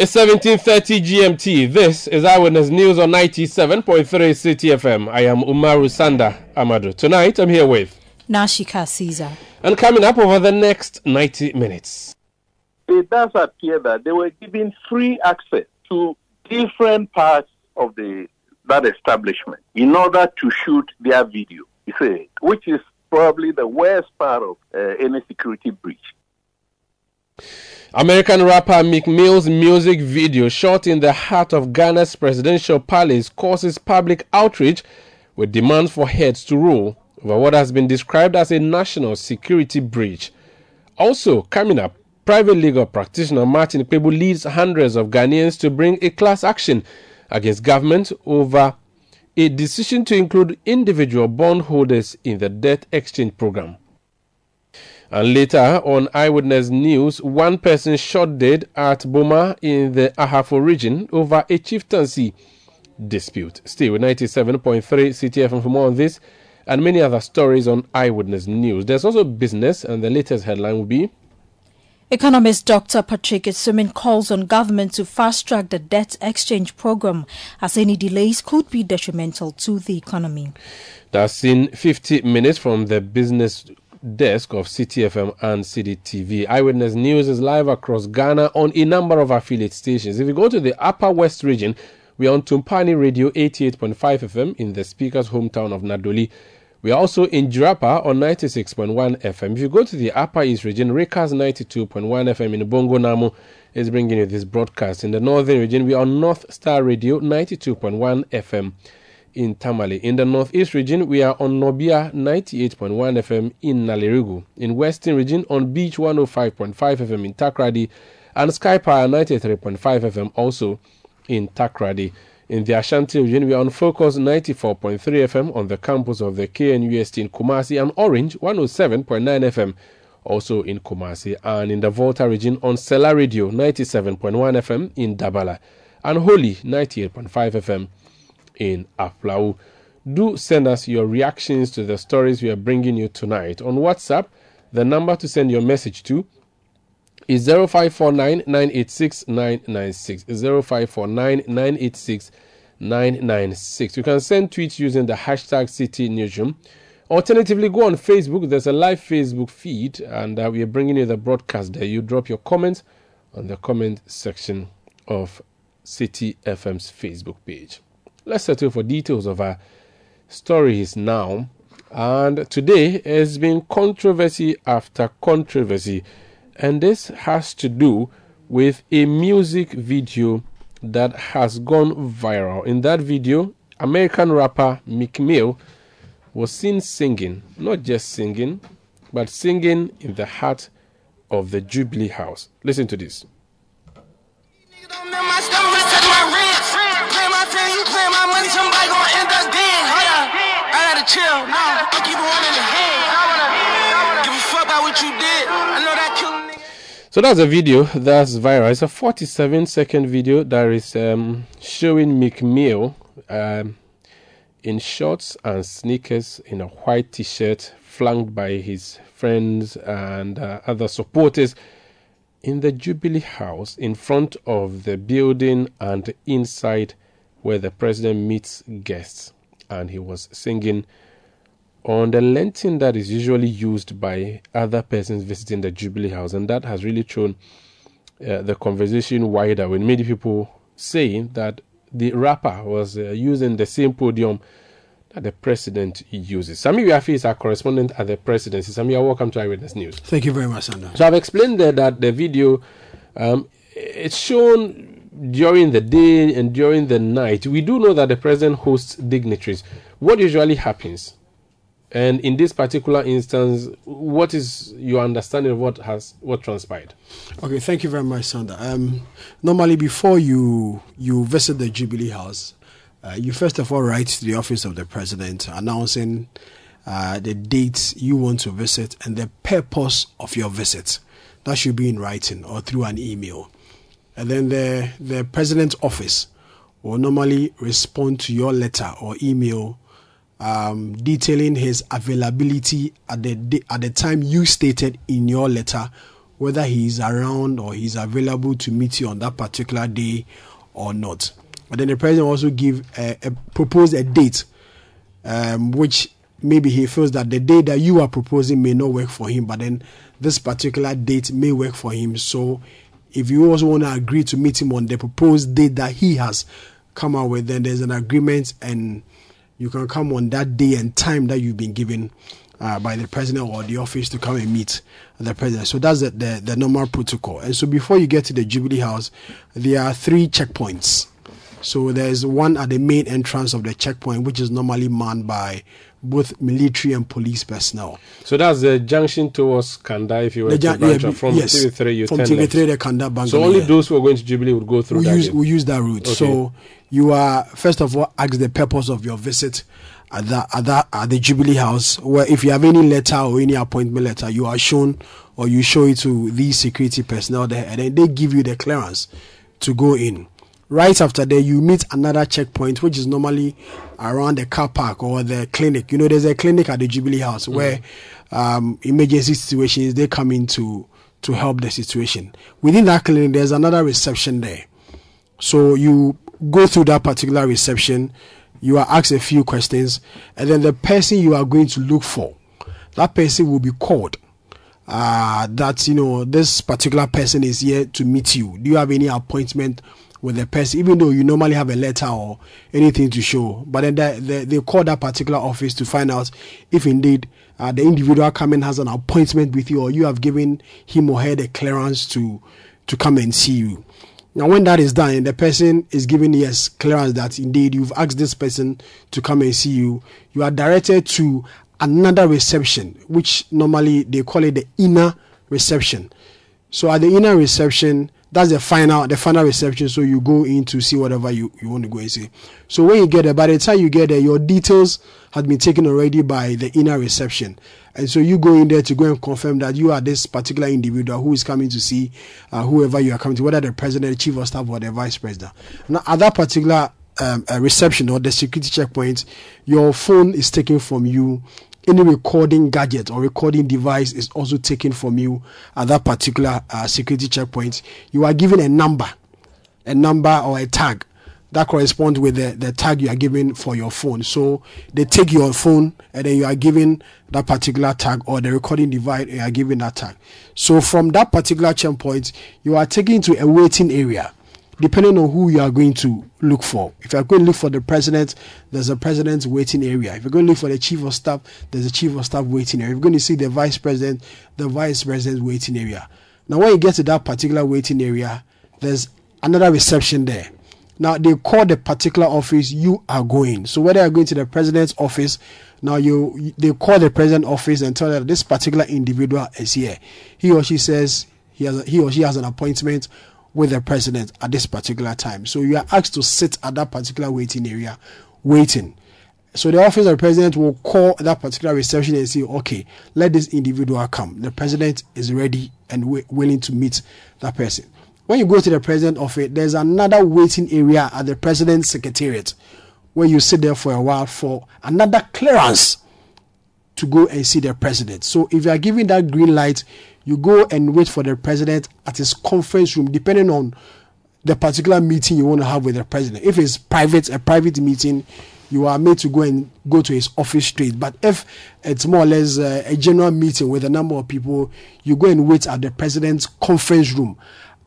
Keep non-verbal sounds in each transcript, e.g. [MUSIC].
It's 17:30 GMT. This is Eyewitness News on 97.3 Citi FM. I am Umaru Sanda Amadu. Tonight I'm here with Nashika Caesar. And coming up over the next 90 minutes. It does appear that they were given free access to different parts of the that establishment in order to shoot their video. You see, which is probably the worst part of uh, any security breach. American rapper Meek Mill's music video shot in the heart of Ghana's presidential palace causes public outrage with demands for heads to roll over what has been described as a national security breach. Also, coming up, private legal practitioner Martin Kpebu leads hundreds of Ghanaians to bring a class action against government over a decision to include individual bondholders in the debt exchange program. And later on Eyewitness News, one person shot dead at Boma in the Ahafo region over a chieftaincy dispute. Stay with 97.3 Citi FM for more on this and many other stories on Eyewitness News. There's also business, and the latest headline will be Economist Dr. Patrick Sumin calls on government to fast track the debt exchange program as any delays could be detrimental to the economy. That's in 50 minutes from the business desk of Citi FM and Citi TV. Eyewitness News is live across Ghana on a number of affiliate stations. If you go to the Upper West region, we are on Tumpani Radio 88.5 FM in the speaker's hometown of Nadowli. We are also in Jirapa on 96.1 FM. If you go to the Upper East region, Rikas 92.1 FM in Bongo Namu is bringing you this broadcast. In the Northern region, we are on North Star Radio 92.1 FM in Tamale. In the Northeast region, we are on Nobia 98.1 FM in Nalerigu. In Western region, on Beach 105.5 FM in Takoradi and Sky Power 93.5 FM also in Takoradi. In the Ashanti region, we are on Focus 94.3 FM on the campus of the KNUST in Kumasi and Orange 107.9 FM also in Kumasi. And in the Volta region on Sela Radio 97.1 FM in Dabala and Holy 98.5 FM in Aflao. Do send us your reactions to the stories we are bringing you tonight on WhatsApp. The number to send your message to is 0549 986 996. 0549 986 996. You can send tweets using the hashtag City Newsroom. Alternatively, go on Facebook. There's a live Facebook feed, and uh, we are bringing you the broadcast there. You drop your comments on the comment section of Citi FM's Facebook page. Let's settle for details of our stories now. And today has been controversy after controversy and this has to do with a music video that has gone viral. In that video, American rapper Meek Mill was seen singing, not just singing, but singing in the heart of the Jubilee House. Listen to this. Chill. No, keep one in the head. I give a fuck about what you did. I know that so that's a video that's viral. It's a 47 second video that is um, showing Meek Mill um, in shorts and sneakers in a white t shirt, flanked by his friends and uh, other supporters in the Jubilee House in front of the building and inside where the president meets guests. And he was singing on the lantern that is usually used by other persons visiting the Jubilee House, and that has really thrown uh, the conversation wider with many people saying that the rapper was uh, using the same podium that the president uses. Sami Wiafe is our correspondent at the presidency. Sami, welcome to Eyewitness News. Thank you very much, Sanda. So I've explained there that the video um, it's shown during the day and during the night. We do know that the president hosts dignitaries. What usually happens? And in this particular instance, what is your understanding of what has what transpired? Okay, thank you very much, Sanda. Um, normally, before you you visit the Jubilee House, uh, you first of all write to the office of the president announcing uh, the dates you want to visit and the purpose of your visit. That should be in writing or through an email. And then the, the president's office will normally respond to your letter or email um, detailing his availability at the at the time you stated in your letter, whether he is around or he's available to meet you on that particular day or not. But then the president also give a, a propose a date, um, which maybe he feels that the day that you are proposing may not work for him, but then this particular date may work for him. So if you also want to agree to meet him on the proposed date that he has come out with, then there's an agreement and you can come on that day and time that you've been given uh, by the president or the office to come and meet the president. So that's the, the, the normal protocol. And so before you get to the Jubilee House, there are three checkpoints. So there's one at the main entrance of the checkpoint, which is normally manned by both military and police personnel. So that's the junction towards Kanda. If you were to branch yeah, from yes, TV3, you from TV3, the Kanda Bangalore. So only those who are going to Jubilee would go through we that. Use, we use that route. Okay. So you are first of all ask the purpose of your visit at that at that at the Jubilee House. Where if you have any letter or any appointment letter, you are shown or you show it to these security personnel there, and then they give you the clearance to go in. Right after that, you meet another checkpoint, which is normally around the car park or the clinic. You know, there's a clinic at the Jubilee House mm-hmm. where um, emergency situations they come in to to help the situation. Within that clinic, there's another reception there. So you go through that particular reception, you are asked a few questions, and then the person you are going to look for, that person will be called. Uh, that you know this particular person is here to meet you. Do you have any appointment with the person, even though you normally have a letter or anything to show. But then they, they, they call that particular office to find out if indeed uh, the individual coming has an appointment with you or you have given him or her the clearance to to come and see you. Now, when that is done, the person is given yes clearance that indeed you've asked this person to come and see you. You are directed to another reception, which normally they call it the inner reception. So at the inner reception, that's the final the final reception so you go in to see whatever you, you want to go and see. So when you get there by the time you get there your details had been taken already by the inner reception. And so you go in there to go and confirm that you are this particular individual who is coming to see uh, whoever you are coming to whether the president the chief of staff or the vice president. Now at that particular um, reception or the security checkpoint your phone is taken from you any recording gadget or recording device is also taken from you at that particular uh, security checkpoint, you are given a number, a number or a tag that corresponds with the, the tag you are given for your phone. So they take your phone and then you are given that particular tag or the recording device, you are given that tag. So from that particular checkpoint, you are taken to a waiting area depending on who you are going to look for. If you're going to look for the president, there's a president's waiting area. If you're going to look for the chief of staff, there's a chief of staff waiting area. If you're going to see the vice president, the vice president's waiting area. Now, when you get to that particular waiting area, there's another reception there. Now, they call the particular office you are going. So, whether you're going to the president's office, now you they call the president office and tell that this particular individual is here. He or she says he has a, he or she has an appointment with the president at this particular time. So you are asked to sit at that particular waiting area, waiting. So the office of the president will call that particular reception and say, okay, let this individual come. The president is ready and w- willing to meet that person. When you go to the president office, there's another waiting area at the president's secretariat where you sit there for a while for another clearance to go and see the president. So if you are given that green light, you go and wait for the president at his conference room, depending on the particular meeting you want to have with the president. If it's private, a private meeting, you are made to go and go to his office straight. But if it's more or less uh, a general meeting with a number of people, you go and wait at the president's conference room.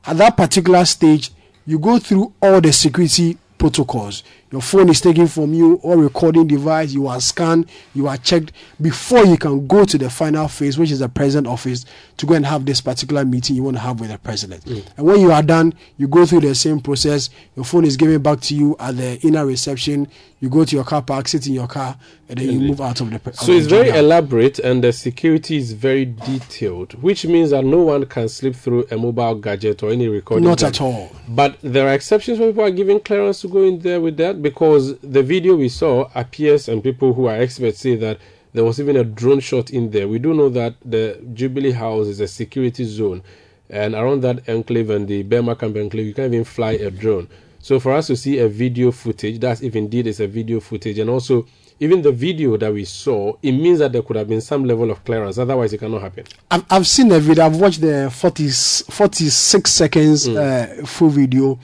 At that particular stage, you go through all the security protocols. Your phone is taken from you, or recording device, you are scanned, you are checked before you can go to the final phase, which is the president office, to go and have this particular meeting you want to have with the president. Mm. And when you are done, you go through the same process. Your phone is given back to you at the inner reception. You go to your car park, sit in your car, and then you move out of the. Of So the it's very elaborate and the security is very detailed, which means that no one can slip through a mobile gadget or any recording. Not gadget. at all. But there are exceptions where people are given clearance to go in there with that because the video we saw appears, and people who are experts say that there was even a drone shot in there. We do know that the Jubilee House is a security zone, and around that enclave and the Burma Camp enclave, you can't even fly a drone. So for us to see a video footage, that's if indeed it's a video footage, and also even the video that we saw, it means that there could have been some level of clearance. Otherwise, it cannot happen. I've, I've seen the video. I've watched the 40, 46 seconds uh, full video.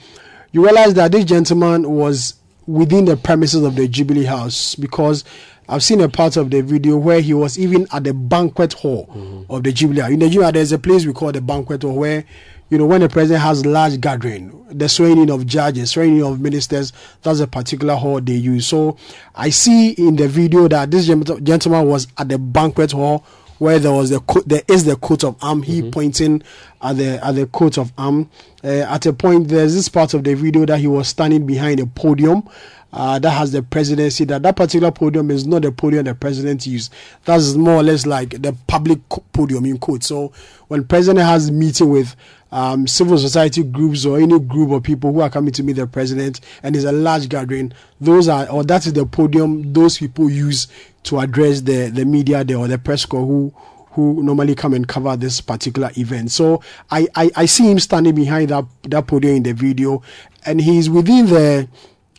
You realize that this gentleman was within the premises of the Jubilee House because I've seen a part of the video where he was even at the banquet hall mm-hmm. of the Jubilee. In the Jubilee there's a place we call the banquet hall where, you know, when the president has large gathering, the swearing in of judges, swearing in of ministers, that's a particular hall they use. So I see in the video that this gentleman was at the banquet hall where there was the co- there is the coat of arm. He pointing at the at the coat of arm. Uh, at a point, there's this part of the video that he was standing behind a podium. Uh, that has the presidency. That that particular podium is not the podium the president used. That's more or less like the public podium in quote. So when president has meeting with um, civil society groups or any group of people who are coming to meet the president and it's a large gathering, those are or that is the podium those people use to address the the media there or the press corps who who normally come and cover this particular event. So I, I, I see him standing behind that that podium in the video, and he's within the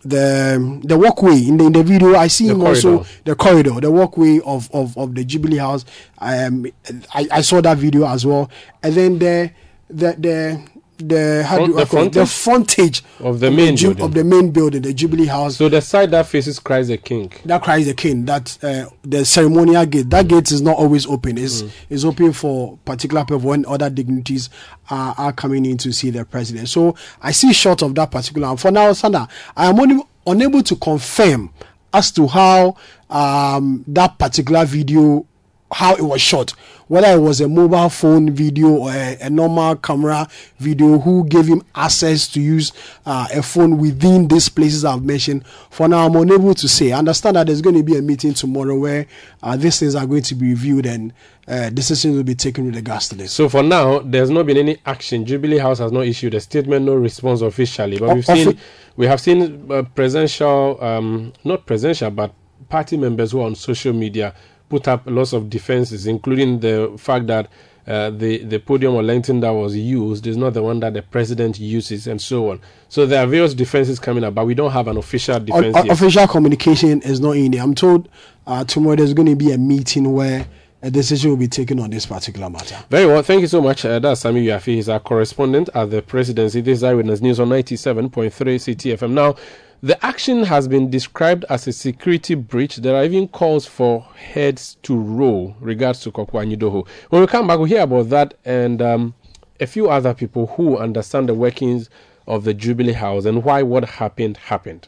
the the walkway in the in the video. I see The him also the corridor, the walkway of of, of the Jubilee House. Um, I, I saw that video as well, and then the the the the how Front- do I the it? the frontage? frontage Of the main Ju- building. of the main building, the Jubilee House So the side that faces Christ the King. that Christ the King that uh, the ceremonial gate that gate is not always open it's, it's open for particular people when other dignitaries are, are coming in to see the president so i see short of that particular and for now sanda i am only unable to confirm as to how um, that particular video how it was shot whether it was a mobile phone video or a, a normal camera video who gave him access to use uh, a phone within these places i've mentioned for now i'm unable to say i understand that there's going to be a meeting tomorrow where uh, these things are going to be reviewed and uh, decisions will be taken with regards to this So for now, there's not been any action. Jubilee House has not issued a statement, no response officially. But we've seen, offi- we have seen uh, presidential, um, not presidential, but party members who are on social media put up lots of defenses, including the fact that uh, the the podium or lantern that was used is not the one that the president uses, and so on. So there are various defenses coming up, but we don't have an official defense o- official communication is not in there i'm told uh, tomorrow there's going to be a meeting where a decision will be taken on this particular matter Very well. Thank you so much. Uh, that's Sami Yafi. He's our correspondent at the presidency. This is Eyewitness News on 97.3 Citi FM. Now, the action has been described as a security breach. There are even calls for heads to roll regards to Koku Anyidoho. When we come back, we'll hear about that and um, a few other people who understand the workings of the Jubilee House and why what happened happened.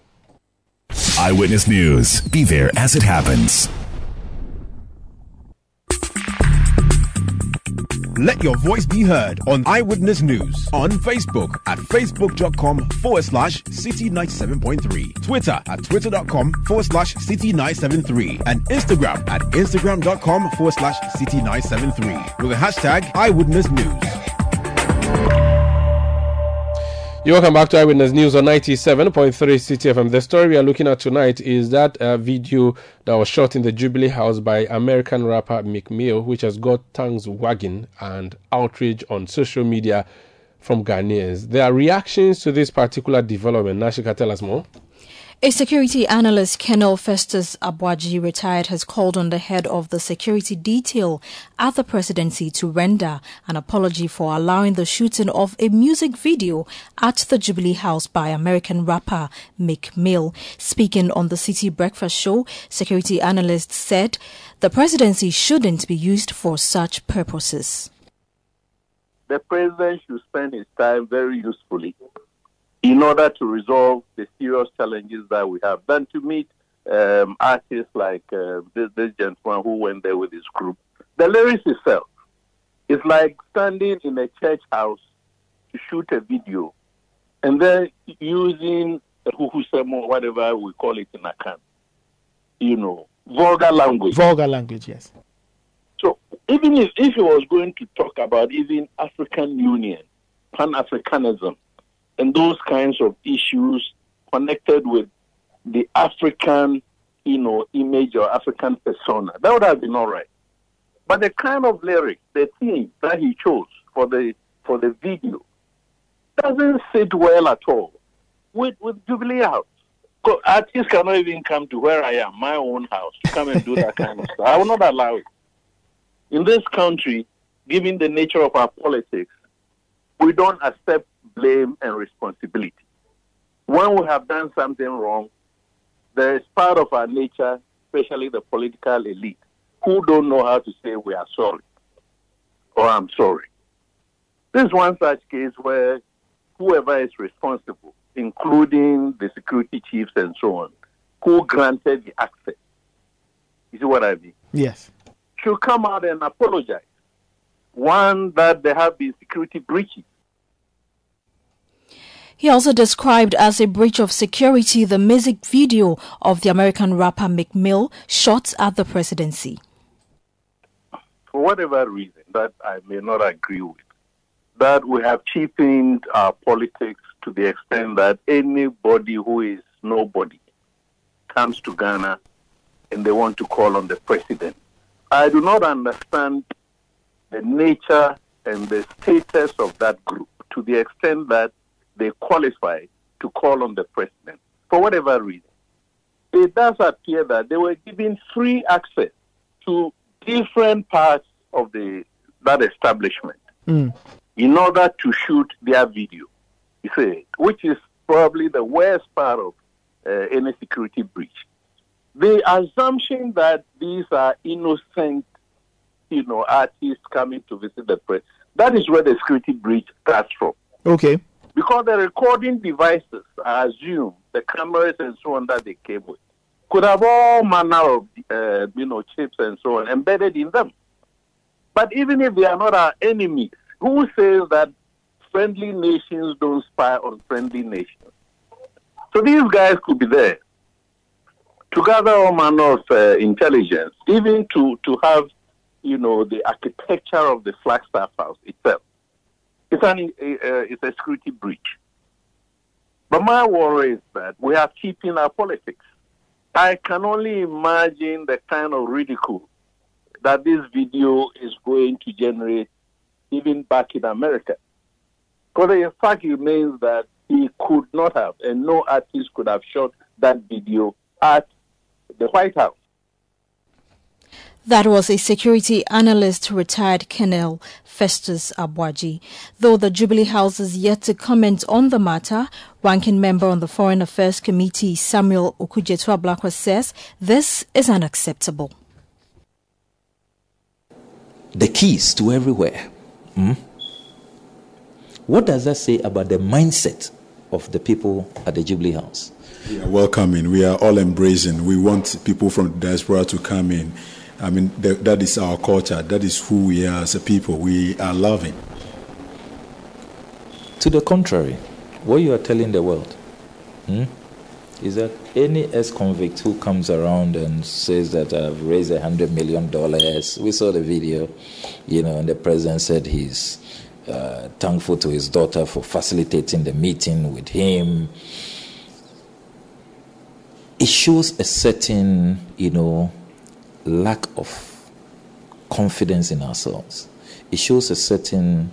Eyewitness News. Be there as it happens. Let your voice be heard on Eyewitness News on Facebook at facebook.com forward slash city97.3, Twitter at twitter.com forward slash city973, and Instagram at instagram.com forward slash city973 with the hashtag Eyewitness News. You're welcome back to Eyewitness News on 97.3 Citi FM. The story we are looking at tonight is that uh, video that was shot in the Jubilee House by American rapper Meek Mill, which has got tongues wagging and outrage on social media from Ghanaians. There are reactions to this particular development. Nashika, tell us more. A security analyst, Colonel Festus Aboagye, retired, has called on the head of the security detail at the presidency to render an apology for allowing the shooting of a music video at the Jubilee House by American rapper Meek Mill. Speaking on the Citi Breakfast Show, security analyst said the presidency shouldn't be used for such purposes. the president should spend his time very usefully in order to resolve the serious challenges that we have than to meet um, artists like uh, this, this gentleman who went there with his group. The lyrics itself is like standing in a church house to shoot a video and then using whatever we call it in Akan. You know, vulgar language. Vulgar language, yes. So even if, if he was going to talk about even African Union, Pan Africanism, and those kinds of issues connected with the African, you know, image or African persona, that would have been all right. But the kind of lyric, the theme that he chose for the for the video, doesn't sit well at all with with Jubilee House. Artists cannot even come to where I am, my own house, to come and do that kind of stuff. I will not allow it. In this country, given the nature of our politics, we don't accept blame and responsibility. When we have done something wrong, there is part of our nature, especially the political elite, who don't know how to say we are sorry or I'm sorry. This is one such case where whoever is responsible, including the security chiefs and so on, who granted the access, you see what I mean? Yes. Should come out and apologize. One, that there have been security breaches. He also described as a breach of security the music video of the American rapper Meek Mill shot at the presidency. For whatever reason that I may not agree with, that we have cheapened our politics to the extent that anybody who is nobody comes to Ghana and they want to call on the president. I do not understand the nature and the status of that group to the extent that they qualify to call on the president for whatever reason. It does appear that they were given free access to different parts of the that establishment Mm. in order to shoot their video. You see, which is probably the worst part of uh, any security breach. The assumption that these are innocent, you know, artists coming to visit the press, that is where the security breach starts from. Okay. Because the recording devices, I assume, the cameras and so on that they came with, could have all manner of, uh, you know, chips and so on embedded in them. But even if they are not our enemies, who says that friendly nations don't spy on friendly nations? So these guys could be there to gather all manner of uh, intelligence, even to, to have, you know, the architecture of the Flagstaff House itself. It's, an, uh, it's a security breach. But my worry is that we are keeping our politics. I can only imagine the kind of ridicule that this video is going to generate even back in America. Because the fact remains that he could not have, and no artist could have shot that video at the White House. That was a security analyst, retired Colonel Festus Aboagye. Though the Jubilee House is yet to comment on the matter, ranking member on the Foreign Affairs Committee Samuel Okudzeto Ablakwa says this is unacceptable. The keys to everywhere. Hmm? What does that say about the mindset of the people at the Jubilee House? We are welcoming. We are all embracing. We want people from the diaspora to come in. I mean, th- that is our culture. That is who we are as a people. We are loving. To the contrary, what you are telling the world hmm, is that any ex-convict who comes around and says that I've raised a hundred million dollars, we saw the video, you know, and the president said he's uh, thankful to his daughter for facilitating the meeting with him. It shows a certain, you know, lack of confidence in ourselves. It shows a certain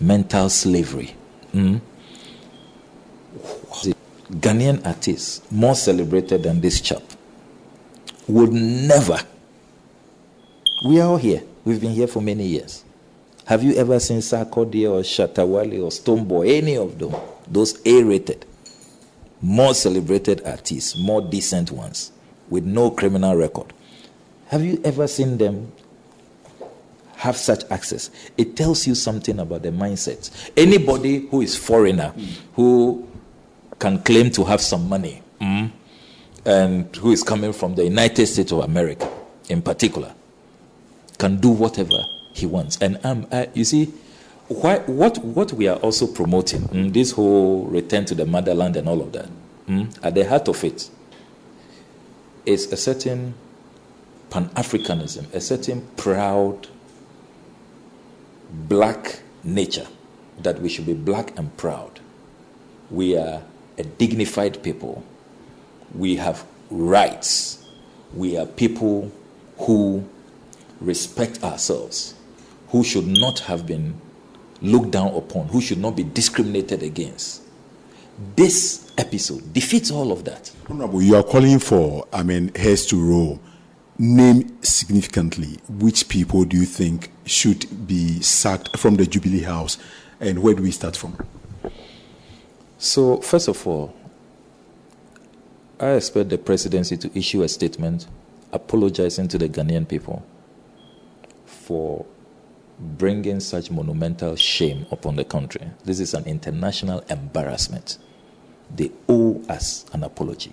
mental slavery. Mm? Ghanaian artists, more celebrated than this chap, would never. We are all here. We've been here for many years. Have you ever seen Sarkodie or Shatta Wale or Stonebwoy, any of them? Those A rated, more celebrated artists, more decent ones, with no criminal record. Have you ever seen them have such access? It tells you something about their mindsets. Anybody who is foreigner, who can claim to have some money, mm, and who is coming from the United States of America, in particular, can do whatever he wants. And um, uh, you see, why, what what we are also promoting, mm, this whole return to the motherland and all of that, mm, at the heart of it is a certain Pan Africanism, a certain proud black nature that we should be black and proud. We are a dignified people. We have rights. We are people who respect ourselves, who should not have been looked down upon, who should not be discriminated against. This episode defeats all of that. Honorable, you are calling for, I mean, heads to roll. Name significantly which people do you think should be sacked from the Jubilee House, and where do we start from? So, first of all, I expect the presidency to issue a statement apologizing to the Ghanaian people for bringing such monumental shame upon the country. This is an international embarrassment. They owe us an apology.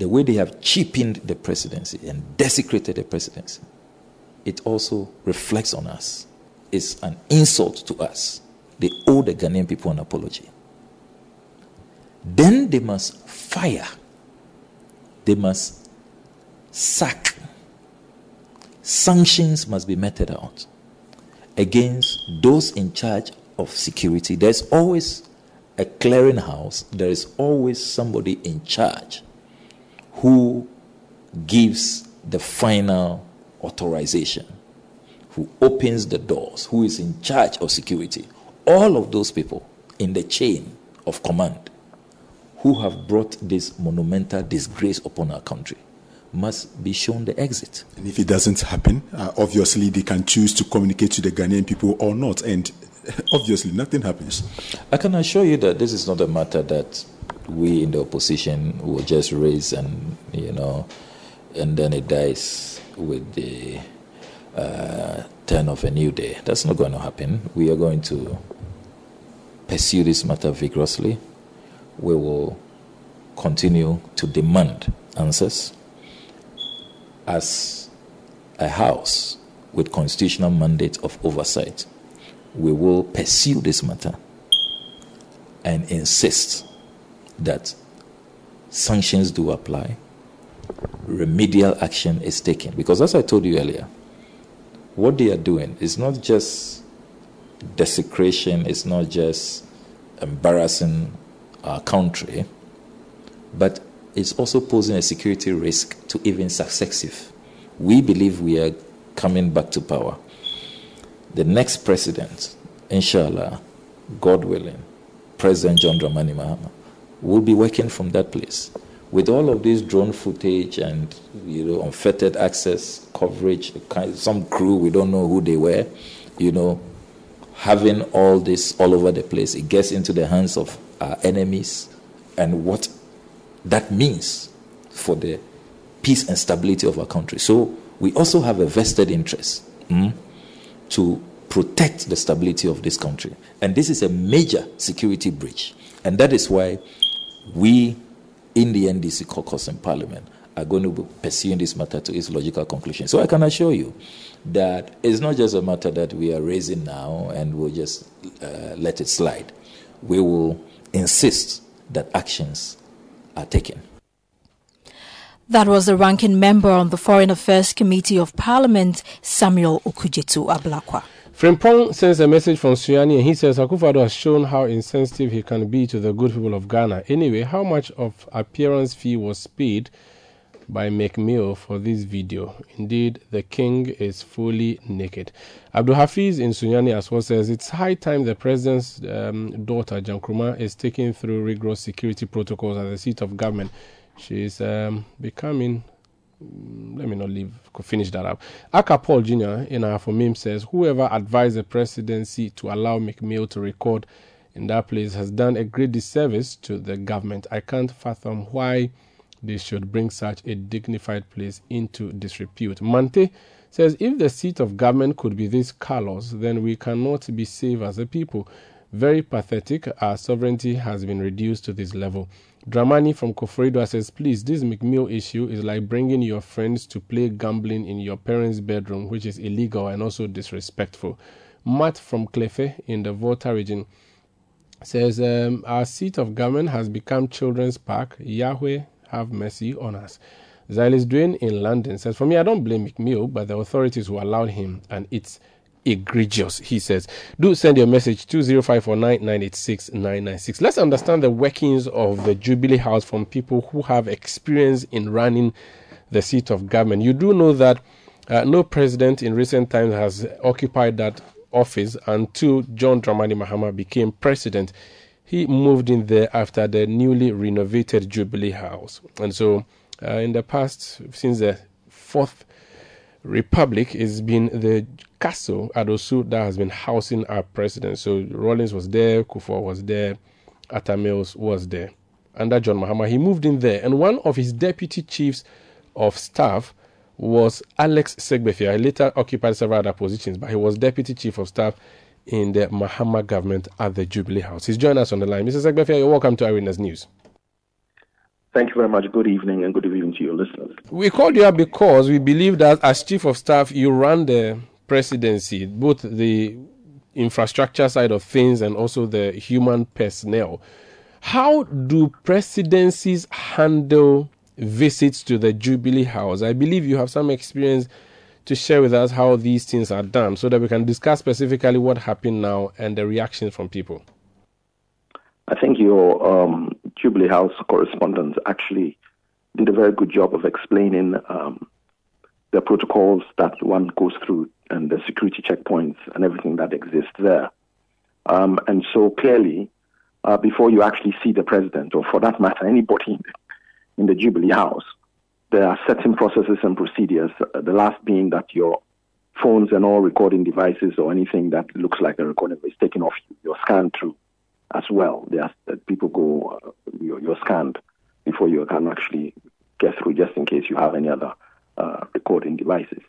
The way they have cheapened the presidency and desecrated the presidency, it also reflects on us. It's an insult to us. They owe the Ghanaian people an apology. Then they must fire, they must sack. Sanctions must be meted out against those in charge of security. There's always a clearinghouse, there is always somebody in charge who gives the final authorization, who opens the doors, who is in charge of security. All of those people in the chain of command who have brought this monumental disgrace upon our country must be shown the exit. And if it doesn't happen, uh, obviously they can choose to communicate to the Ghanaian people or not. And [LAUGHS] obviously nothing happens. I can assure you that this is not a matter that we in the opposition will just raise and, you know, and then it dies with the uh, turn of a new day. That's not going to happen. We are going to pursue this matter vigorously. We will continue to demand answers as a house with constitutional mandate of oversight we will pursue this matter and insist that sanctions do apply, remedial action is taken. Because, as I told you earlier, what they are doing is not just desecration, it's not just embarrassing our country, but it's also posing a security risk to even successive. We believe we are coming back to power the next president, inshallah, God willing, President John Dramani Mahama, will be working from that place. With all of this drone footage and you know unfettered access coverage, some crew we don't know who they were, you know, having all this all over the place, it gets into the hands of our enemies, and what that means for the peace and stability of our country. So we also have a vested interest. Mm, to protect the stability of this country. And this is a major security breach. And that is why we in the NDC caucus in Parliament are going to be pursuing this matter to its logical conclusion. So I can assure you that it's not just a matter that we are raising now and we'll just uh, let it slide. We will insist that actions are taken. That was the ranking member on the Foreign Affairs Committee of Parliament, Samuel Okudzeto Ablakwa. Frimpong sends a message from Suani and he says Akufo-Addo has shown how insensitive he can be to the good people of Ghana. Anyway, how much of appearance fee was paid by Meek Mill for this video? Indeed, the king is fully naked. Abdul Hafiz in Sunyani as well says it's high time the president's um, daughter, Gyankroma, is taken through rigorous security protocols at the seat of government she's um, becoming Mm, let me not leave finish that up. Aka Paul Jr. in our for meme says whoever advised the presidency to allow Meek Mill to record in that place has done a great disservice to the government. I can't fathom why they should bring such a dignified place into disrepute. Mante says if the seat of government could be this callous, then we cannot be safe as a people. Very pathetic. Our sovereignty has been reduced to this level. Dramani from Koforidua says, please, this Meek Mill issue is like bringing your friends to play gambling in your parents' bedroom, which is illegal and also disrespectful. Matt from Clefe in the Volta region says, um, Our seat of government has become children's park. Yahweh have mercy on us. Zylis Duane in London says, For me, I don't blame Meek Mill, but the authorities who allowed him, and it's egregious, he says. Do send your message 20549986996. Let's understand the workings of the Jubilee House from people who have experience in running the seat of government. You do know that uh, no president in recent times has occupied that office until John Dramani Mahama became president. He moved in there after the newly renovated Jubilee House. And so, uh, in the past, since the fourth Republic, it's been the castle at Osu that has been housing our president. So, Rawlings was there, Kufuor was there, Atta Mills was there. Under John Mahama, he moved in there. And one of his deputy chiefs of staff was Alex Segbefia. He later occupied several other positions, but he was deputy chief of staff in the Mahama government at the Jubilee House. He's joined us on the line. Mr. Segbefia, you're welcome to Arena's News. Thank you very much. Good evening and good evening to your listeners. We called you up because we believe that as chief of staff, you run the presidency, both the infrastructure side of things and also the human personnel. How do presidencies handle visits to the Jubilee House. I believe you have some experience to share with us how these things are done so that we can discuss specifically what happened now and the reactions from people. I think your um, Jubilee House correspondent actually did a very good job of explaining um, the protocols that one goes through and the security checkpoints and everything that exists there. Um, and so clearly, uh, before you actually see the president, or for that matter, anybody in the Jubilee House, there are certain processes and procedures. Uh, the last being that your phones and all recording devices or anything that looks like a recording is taken off you. You're scanned through as well. People go, uh, you're, you're, scanned before you can actually get through, just in case you have any other uh, recording devices.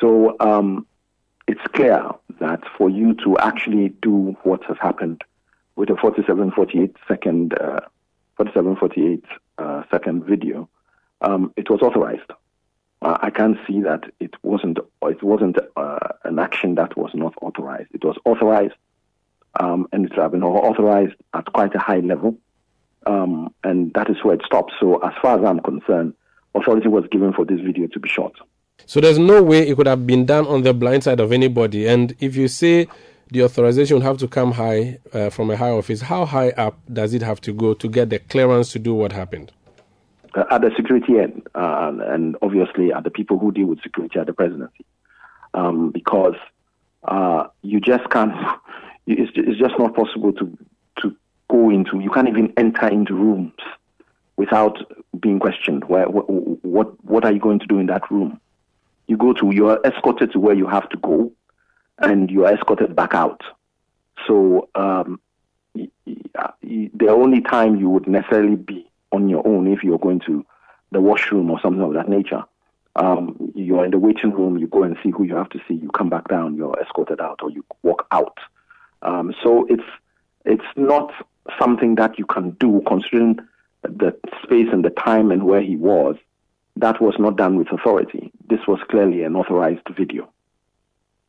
So um, it's clear that for you to actually do what has happened with a 47, 48 second, uh, 47, 48 uh, second video, um, it was authorized. Uh, I can't see that it wasn't. It wasn't uh, an action that was not authorized. It was authorized, um, and it's been authorized at quite a high level, um, and that is where it stops. So, as far as I'm concerned, authority was given for this video to be shot. So there's no way it could have been done on the blind side of anybody. And if you say the authorization would have to come high uh, from a high office. How high up does it have to go to get the clearance to do what happened? Uh, at the security end, uh, and obviously at the people who deal with security at the presidency, um, because uh, you just can't. [LAUGHS] It's, it's just not possible to to go into. You can't even enter into rooms without being questioned. Where, what, what are you going to do in that room? You go to. You are escorted to where you have to go and you are escorted back out. So um, the only time you would necessarily be on your own if you're going to the washroom or something of that nature. Um, you're in the waiting room, you go and see who you have to see, you come back down, you're escorted out, or you walk out. Um, so it's it's not something that you can do considering the space and the time and where he was. That was not done with authority. This was clearly an authorized video.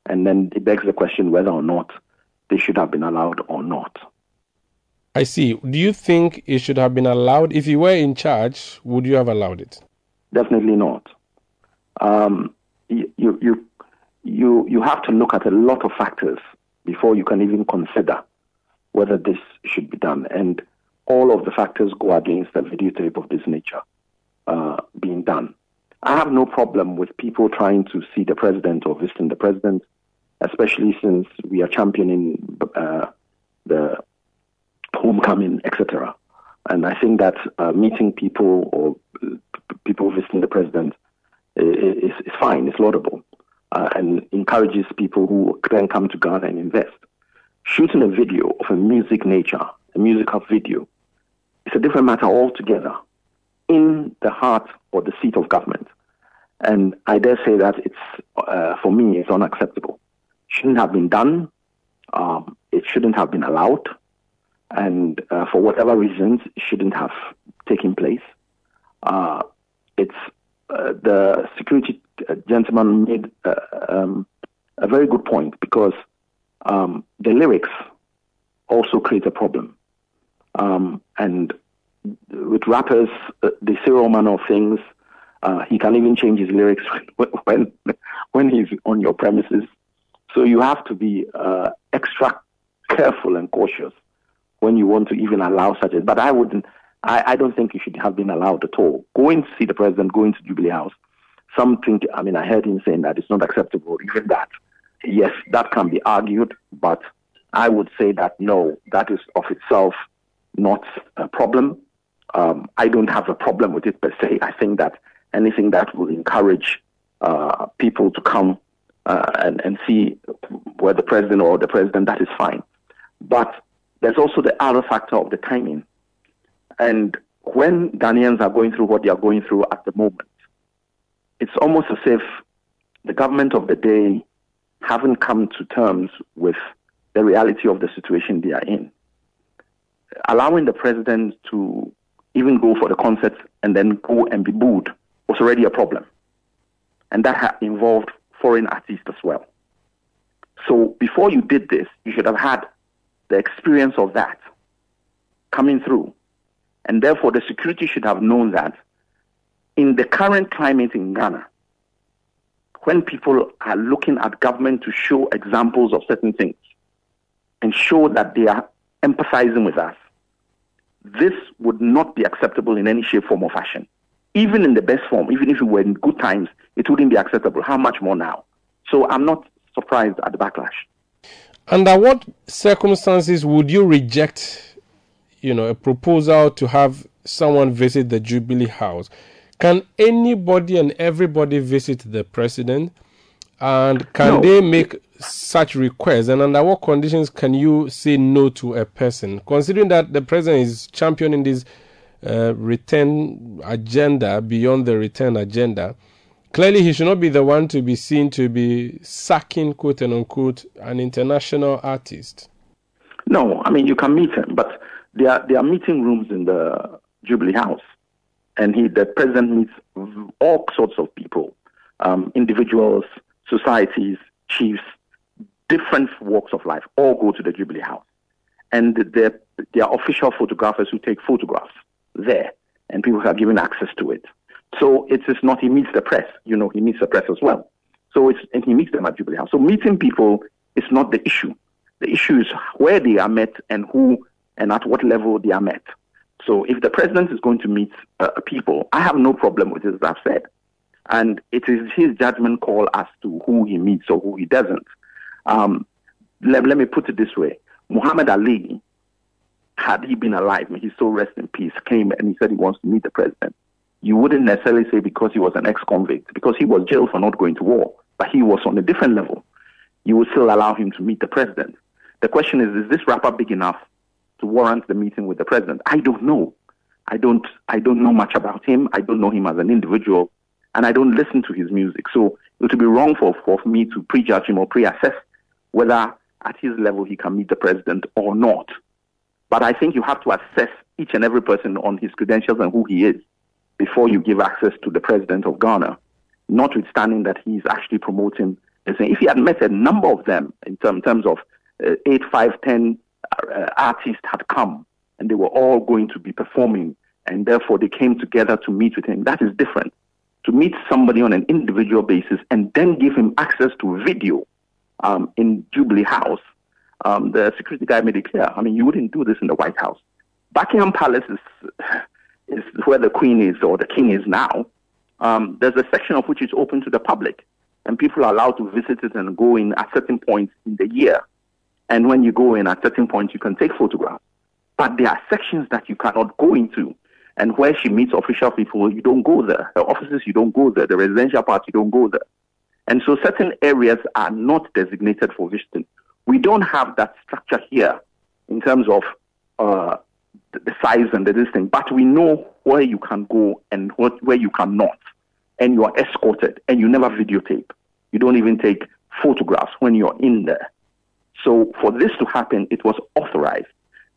And then it begs the question whether or not they should have been allowed or not. I see. Do you think it should have been allowed? If you were in charge, would you have allowed it? Definitely not. Um, you, you, you, you have to look at a lot of factors before you can even consider whether this should be done. And all of the factors go against a videotape of this nature uh, being done. I have no problem with people trying to see the president or visiting the president especially since we are championing uh, the homecoming, etc. And I think that uh, meeting people or people visiting the president is, is fine, it's laudable, uh, and encourages people who then come to Ghana and invest. Shooting a video of a music nature, a musical video, is a different matter altogether in the heart or the seat of government. And I dare say that it's, uh, for me, it's unacceptable shouldn't have been done. Um, it shouldn't have been allowed. And uh, for whatever reasons, it shouldn't have taken place. Uh, it's uh, the security uh, gentleman made uh, um, a very good point because um, the lyrics also create a problem. Um, and with rappers, uh, they say all manner of things, Uh, he can even change his lyrics [LAUGHS] when, when, he's on your premises. So you have to be uh, extra careful and cautious when you want to even allow such a. But I wouldn't. I, I don't think you should have been allowed at all. Going to see the president, going to Jubilee House. something. I mean, I heard him saying that it's not acceptable. Even that, yes, that can be argued, but I would say that no, that is of itself not a problem. Um, I don't have a problem with it per se. I think that anything that will encourage uh, people to come uh, and, and see where the president or the president, that is fine. But there's also the other factor of the timing. And when Ghanaians are going through what they are going through at the moment, it's almost as if the government of the day haven't come to terms with the reality of the situation they are in. Allowing the president to even go for the concert and then go and be booed was already a problem. And that involved foreign artists as well. So before you did this, you should have had the experience of that coming through. And therefore, the security should have known that in the current climate in Ghana, when people are looking at government to show examples of certain things and show that they are empathizing with us, this would not be acceptable in any shape, form, or fashion. Even in the best form, even if we were in good times, it wouldn't be acceptable. How much more now? So I'm not surprised at the backlash. Under what circumstances would you reject, you know, a proposal to have someone visit the Jubilee House? Can anybody and everybody visit the president? And can no. they make such requests? And under what conditions can you say no to a person? Considering that the president is championing this uh, return agenda beyond the return agenda, Clearly, he should not be the one to be seen to be sacking, quote and unquote, an international artist. No, I mean, you can meet him, but there are, there are meeting rooms in the Jubilee House, and he, the president meets all sorts of people, um, individuals, societies, chiefs, different walks of life, all go to the Jubilee House. And there, there are official photographers who take photographs there, and people are given access to it. So it is not he meets the press. You know, he meets the press as well. So it's and he meets them at Jubilee House. So meeting people is not the issue. The issue is where they are met and who and at what level they are met. So if the president is going to meet uh, people, I have no problem with it, as I've said. And it is his judgment call as to who he meets or who he doesn't. Um, let, let me put it this way. Muhammad Ali, had he been alive, he still rest in peace, came and he said he wants to meet the president you wouldn't necessarily say because he was an ex-convict, because he was jailed for not going to war, but he was on a different level. You would still allow him to meet the president. The question is, is this rapper big enough to warrant the meeting with the president? I don't know. I don't, I don't know much about him. I don't know him as an individual, and I don't listen to his music. So it would be wrong for, for me to prejudge him or pre-assess whether at his level he can meet the president or not. But I think you have to assess each and every person on his credentials and who he is before you give access to the president of Ghana, notwithstanding that he's actually promoting. If he had met a number of them in, term, terms of uh, eight, five, ten uh, artists had come and they were all going to be performing, and therefore they came together to meet with him, that is different. To meet somebody on an individual basis and then give him access to video um, in Jubilee House, um, the security guy made it clear. I mean, you wouldn't do this in the White House. Buckingham Palace is [SIGHS] is where the queen is or the king is now, um, there's a section of which is open to the public, and people are allowed to visit it and go in at certain points in the year. And when you go in at certain points, you can take photographs. But there are sections that you cannot go into. And where she meets official people, you don't go there. The offices, you don't go there. The residential part, you don't go there. And so certain areas are not designated for visiting. We don't have that structure here in terms of uh, the size and the distance, but we know where you can go and what, where you cannot. And you are escorted and you never videotape. You don't even take photographs when you're in there. So for this to happen, it was authorized.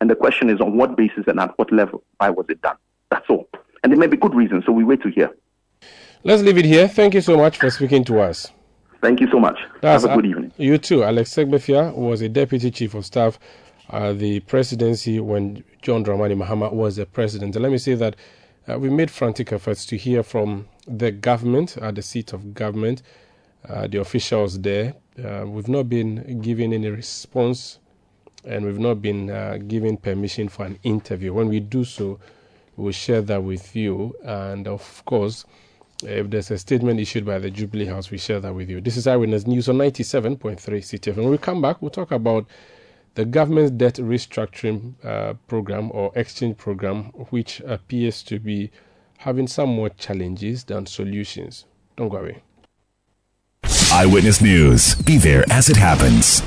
And the question is on what basis and at what level? Why was it done? That's all. And there may be good reasons, so we wait to hear. Let's leave it here. Thank you so much for speaking to us. Thank you so much. That's Have a good evening. You too. Alex Segbefia was a deputy chief of staff uh, the presidency when John Dramani Mahama was the president. And let me say that uh, we made frantic efforts to hear from the government at the seat of government, uh, the officials there. Uh, we've not been given any response and we've not been uh, given permission for an interview. When we do so, we'll share that with you. And of course, if there's a statement issued by the Jubilee House, we share that with you. This is Eyewitness News on 97.3 CTF. When we come back, we'll talk about the government's debt restructuring uh, program or exchange program, which appears to be having some more challenges than solutions. Don't go away. Eyewitness News. Be there as it happens.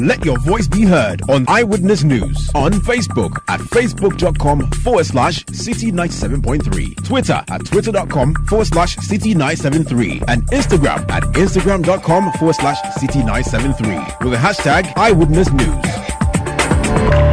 Let your voice be heard on Eyewitness News on Facebook at facebook.com forward slash citi97.3, Twitter at twitter.com forward slash citi973, and Instagram at instagram.com forward slash citi973 with the hashtag Eyewitness News.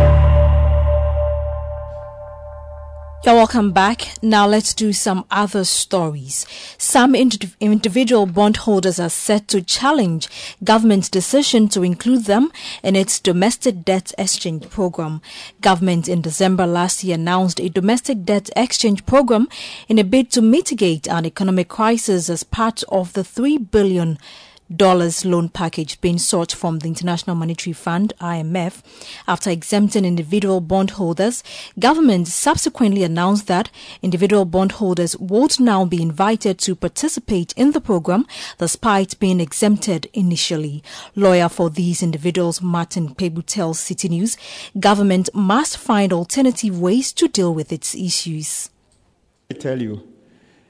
You're welcome back. Now let's do some other stories. Some indiv- individual bondholders are set to challenge government's decision to include them in its domestic debt exchange program. Government in December last year announced a domestic debt exchange program in a bid to mitigate an economic crisis as part of the 3 billion dollars loan package being sought from the International Monetary Fund IMF after exempting individual bondholders. Government subsequently announced that individual bondholders would now be invited to participate in the program despite being exempted initially. Lawyer for these individuals Martin Kpebu tells Citi News. Government must find alternative ways to deal with its issues. I tell you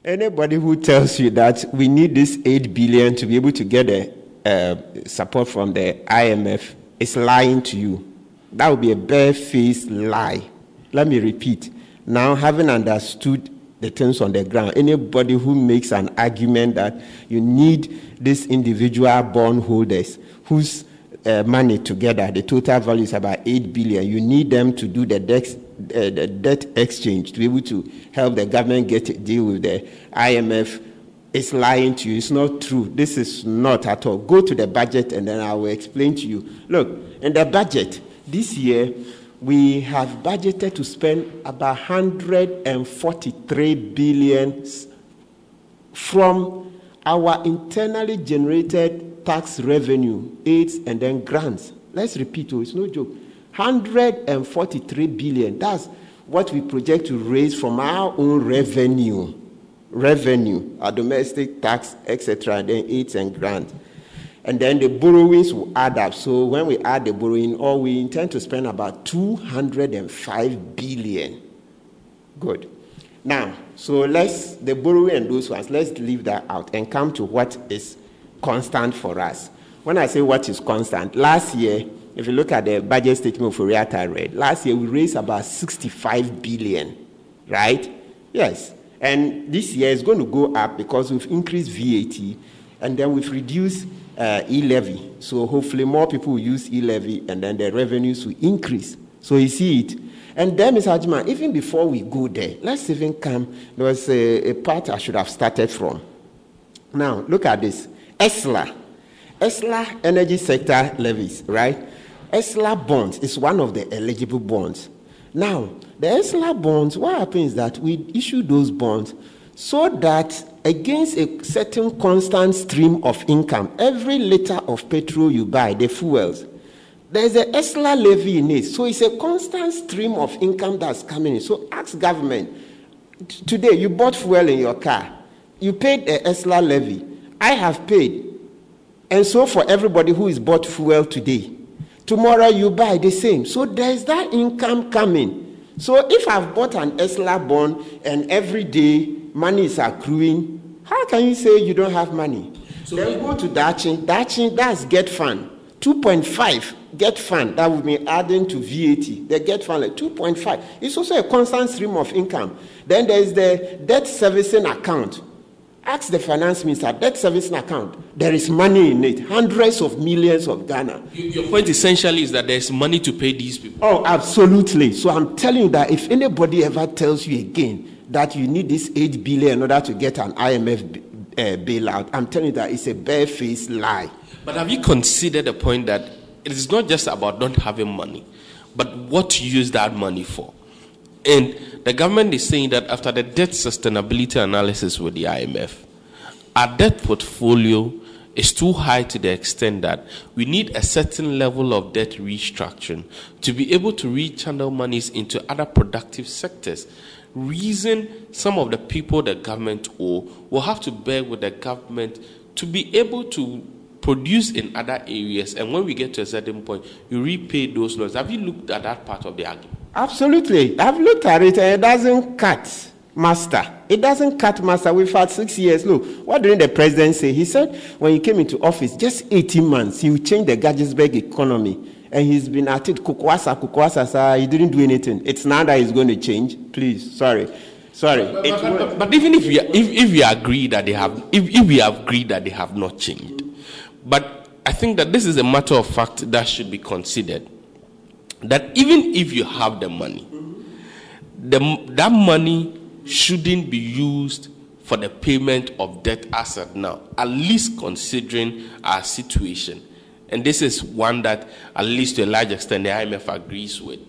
Anybody who tells you that we need this 8 billion to be able to get the uh, support from the IMF is lying to you. That would be a barefaced lie. Let me repeat. Now, having understood the things on the ground, anybody who makes an argument that you need these individual bondholders whose uh, money together, the total value is about 8 billion, you need them to do the debt uh, the debt exchange to be able to help the government get a deal with the IMF is lying to you. It's not true. This is not at all. Go to the budget and then I will explain to you. Look, in the budget this year, we have budgeted to spend about 143 billion from our internally generated tax revenue, aids, and then grants. Let's repeat, oh, it's no joke. 143 billion. That's what we project to raise from our own revenue, revenue, our domestic tax, etc., then aids and grants. And then the borrowings will add up. So when we add the borrowing, or we intend to spend about 205 billion. Good. Now, so let's the borrowing and those ones, let's leave that out and come to what is constant for us. When I say what is constant, last year if you look at the budget statement for Riata Red, last year we raised about 65 billion, right? Yes. And this year is going to go up because we've increased VAT and then we've reduced uh, e levy. So hopefully more people will use e levy and then the revenues will increase. So you see it. And then, Mr. Ajiman, even before we go there, let's even come. There was a, a part I should have started from. Now, look at this ESLA. ESLA energy sector levies, right? ESLA bonds is one of the eligible bonds. Now, the ESLA bonds, what happens is that we issue those bonds so that against a certain constant stream of income, every liter of petrol you buy, the fuels, there's a ESLA levy in it. So it's a constant stream of income that's coming in. So ask government. Today, you bought fuel in your car. You paid the ESLA levy. I have paid. And so for everybody who is bought fuel today, Tomorrow you buy the same. So there's that income coming. So if I've bought an ESLA bond and every day money is accruing, how can you say you don't have money? So then go to Daakye. Daakye, that's GETFund. 2.5 GETFund. That would be adding to VAT. The GETFund like 2.5. It's also a constant stream of income. Then there's the debt servicing account. Ask the finance minister, debt servicing account, there is money in it, hundreds of millions of Ghana. Your point essentially is that there's money to pay these people. Oh, absolutely. So I'm telling you that if anybody ever tells you again that you need this 8 billion in order to get an IMF uh, bailout, I'm telling you that it's a barefaced lie. But have you considered the point that it is not just about not having money, but what to use that money for? And the government is saying that after the debt sustainability analysis with the IMF, our debt portfolio is too high to the extent that we need a certain level of debt restructuring to be able to rechannel monies into other productive sectors. Reason some of the people the government owe will have to bear with the government to be able to produce in other areas, and when we get to a certain point, you repay those loans. Have you looked at that part of the argument? Absolutely. I've looked at it and it doesn't cut master. It doesn't cut master. We've had six years. Look, what did the president say? He said when he came into office, just 18 months, he would change the Gaggisberg economy. And he's been at it, kukwasa, kukwasa, sir. He didn't do anything. It's now that he's going to change. Please, sorry. Sorry. But, but, but, but even if we, if, if we agree that they have, if, if we agree that they have not changed, but I think that this is a matter of fact that should be considered. That even if you have the money, the, that money shouldn't be used for the payment of debt asset now, at least considering our situation. And this is one that, at least to a large extent, the IMF agrees with.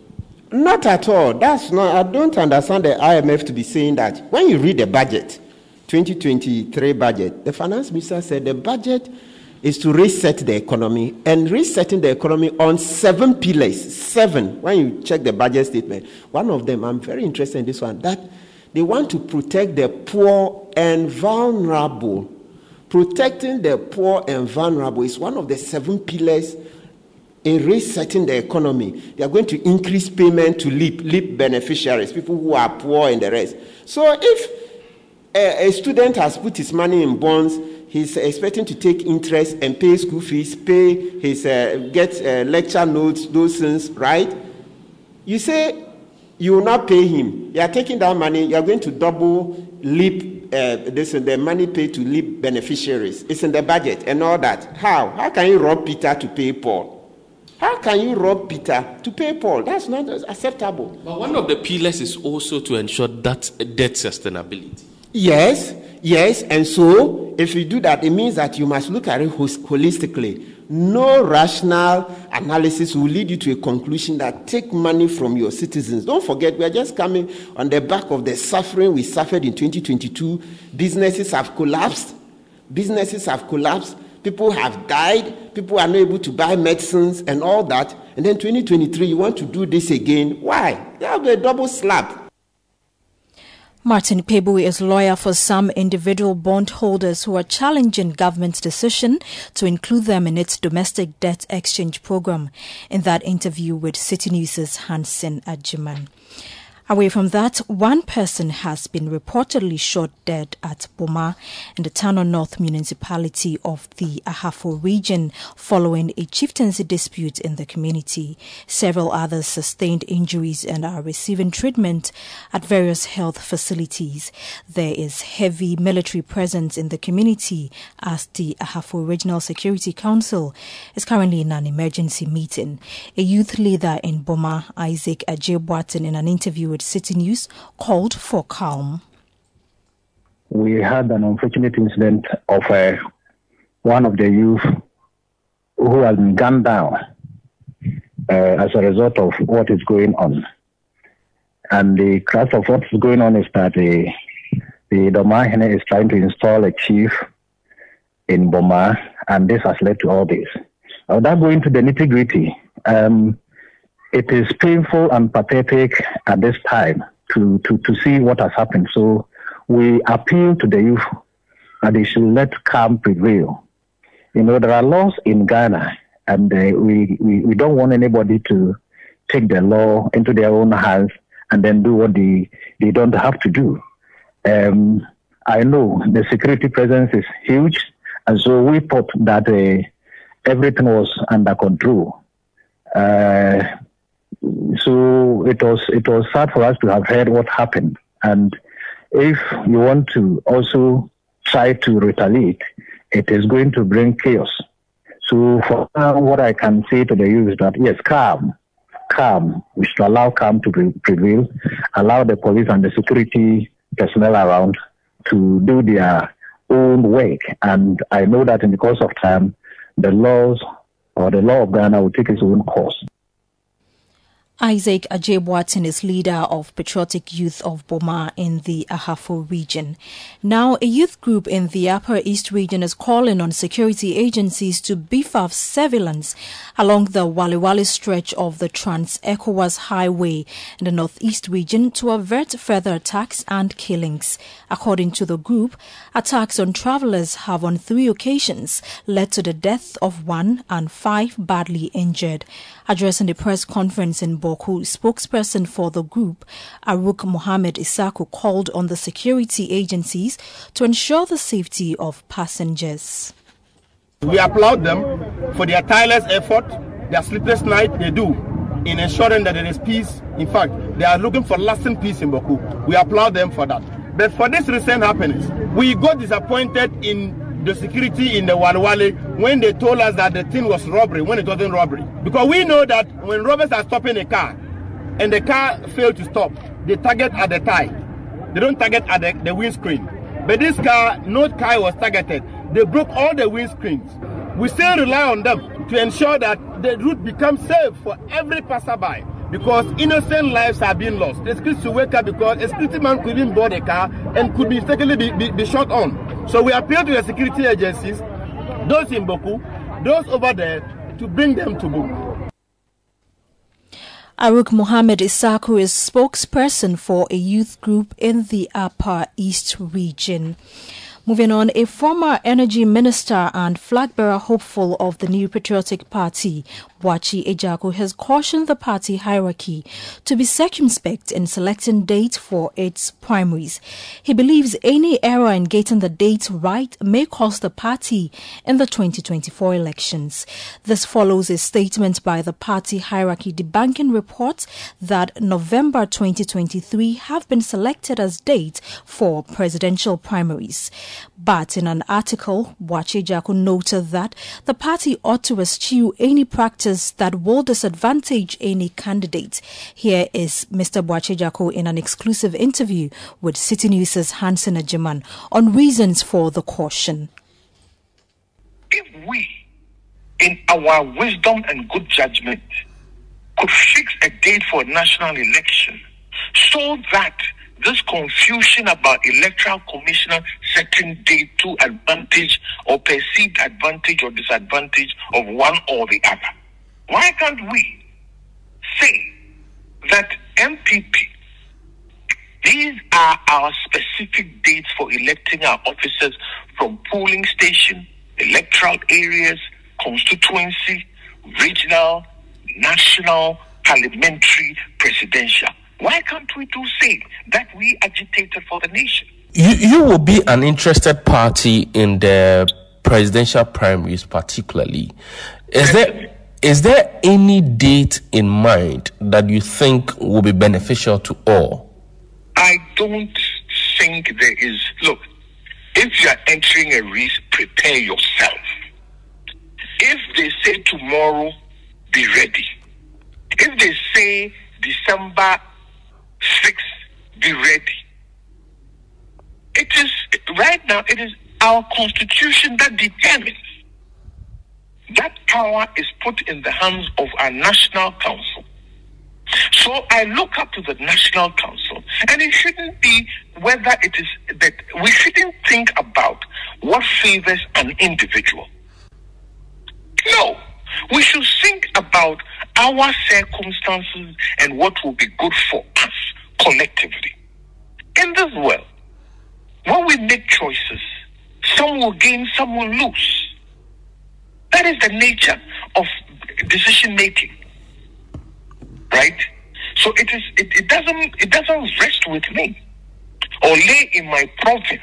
Not at all. That's not. I don't understand the IMF to be saying that. When you read the budget, 2023 budget, the finance minister said the budget is to reset the economy and resetting the economy on seven pillars. Seven. When you check the budget statement, one of them, I'm very interested in this one, that they want to protect the poor and vulnerable. Protecting the poor and vulnerable is one of the seven pillars in resetting the economy. They are going to increase payment to LEAP, LEAP beneficiaries, people who are poor and the rest. So if a, a student has put his money in bonds, he's expecting to take interest and pay school fees, pay his uh, get uh, lecture notes, those things, right? You say you will not pay him. You are taking that money. You are going to double leap uh, this the money paid to leap beneficiaries. It's in the budget and all that. How? How can you rob Peter to pay Paul? How can you rob Peter to pay Paul? That's not acceptable. But one of the pillars is also to ensure that debt sustainability. Yes, yes. And so, if you do that, it means that you must look at it holistically. No rational analysis will lead you to a conclusion that take money from your citizens. Don't forget, we are just coming on the back of the suffering we suffered in 2022. Businesses have collapsed. Businesses have collapsed. People have died. People are not able to buy medicines and all that. And then 2023, you want to do this again. Why? Will be a double slap. Martin Kpebu is lawyer for some individual bondholders who are challenging government's decision to include them in its domestic debt exchange program. In that interview with Citi News' Hansen Ajiman. Away from that, one person has been reportedly shot dead at Boma in the Tano North municipality of the Ahafo region following a chieftaincy dispute in the community. Several others sustained injuries and are receiving treatment at various health facilities. There is heavy military presence in the community as the Ahafo Regional Security Council is currently in an emergency meeting. A youth leader in Boma, Isaac Ajebwatin, in an interview with Citi News called for calm. We had an unfortunate incident of uh, one of the youth who has been gunned down uh, as a result of what is going on. And the crux of what is going on is that the, the Dormaahene is trying to install a chief in Boma, and this has led to all this. Without going to the nitty gritty, um, it is painful and pathetic at this time to, to, to see what has happened. So we appeal to the youth that they should let calm prevail. You know, there are laws in Ghana, and uh, we, we, we don't want anybody to take the law into their own hands and then do what they, they don't have to do. Um, I know the security presence is huge, and so we thought that uh, everything was under control. Uh, so it was it was sad for us to have heard what happened. And if you want to also try to retaliate, it is going to bring chaos. So for now, what I can say to the youth is that yes, calm, calm. We should allow calm to prevail, allow the police and the security personnel around to do their own work. And I know that in the course of time, the laws or the law of Ghana will take its own course. Isaac Ajebwatin is leader of Patriotic Youth of Boma in the Ahafo region. Now, a youth group in the Upper East region is calling on security agencies to beef up surveillance along the Wale stretch of the Trans ECOWAS Highway in the Northeast region to avert further attacks and killings. According to the group, attacks on travelers have on three occasions led to the death of one and five badly injured. Addressing the press conference in Bawku, spokesperson for the group, Aruk Mohammed Isaku, called on the security agencies to ensure the safety of passengers. We applaud them for their tireless effort, their sleepless night they do in ensuring that there is peace. In fact, they are looking for lasting peace in Bawku. We applaud them for that. But for this recent happenings, we got disappointed in the security in the Walwale when they told us that the thing was robbery when it wasn't robbery. Because we know that when robbers are stopping a car and the car failed to stop, they target at the tie. They don't target at the, the windscreen. But this car, no car was targeted. They broke all the windscreens. We still rely on them to ensure that the route becomes safe for every passerby because innocent lives are being lost. The security wake up because a security man could even board a car and could mistakenly be, be, be shot on. So we appeal to the security agencies, those in Bawku, those over there, to bring them to book. Aruk Mohammed Isaku is spokesperson for a youth group in the Upper East region. Moving on, a former energy minister and flag bearer hopeful of the New Patriotic Party, Boakye Agyarko, has cautioned the party hierarchy to be circumspect in selecting date for its primaries. He believes any error in getting the date right may cost the party in the 2024 elections. This follows a statement by the party hierarchy debunking reports that November 2023 have been selected as date for presidential primaries. But in an article, Agyarko noted that the party ought to eschew any practice that will disadvantage any candidate. Here is Mr. Agyarko in an exclusive interview with Citi News' Hansen Ajiman on reasons for the caution. If we, in our wisdom and good judgment, could fix a date for a national election so that this confusion about electoral commissioner setting date to advantage or perceived advantage or disadvantage of one or the other. Why can't we say that NPP, these are our specific dates for electing our officers from polling station, electoral areas, constituency, regional, national, parliamentary, presidential. Why can't we do say that we agitated for the nation? You, you will be an interested party in the presidential primaries, particularly. Is there is there any date in mind that you think will be beneficial to all? I don't think there is. Look, if you are entering a race, prepare yourself. If they say tomorrow, be ready. If they say December 6th, be ready. It is right now, it is our constitution that determines. That power is put in the hands of our national council. So I look up to the national council, and it shouldn't be whether it is that we shouldn't think about what favors an individual. No, we should think about our circumstances and what will be good for us collectively. In this world, when we make choices, some will gain, some will lose. That is the nature of decision making. Right? So it is it, it doesn't it doesn't rest with me or lay in my province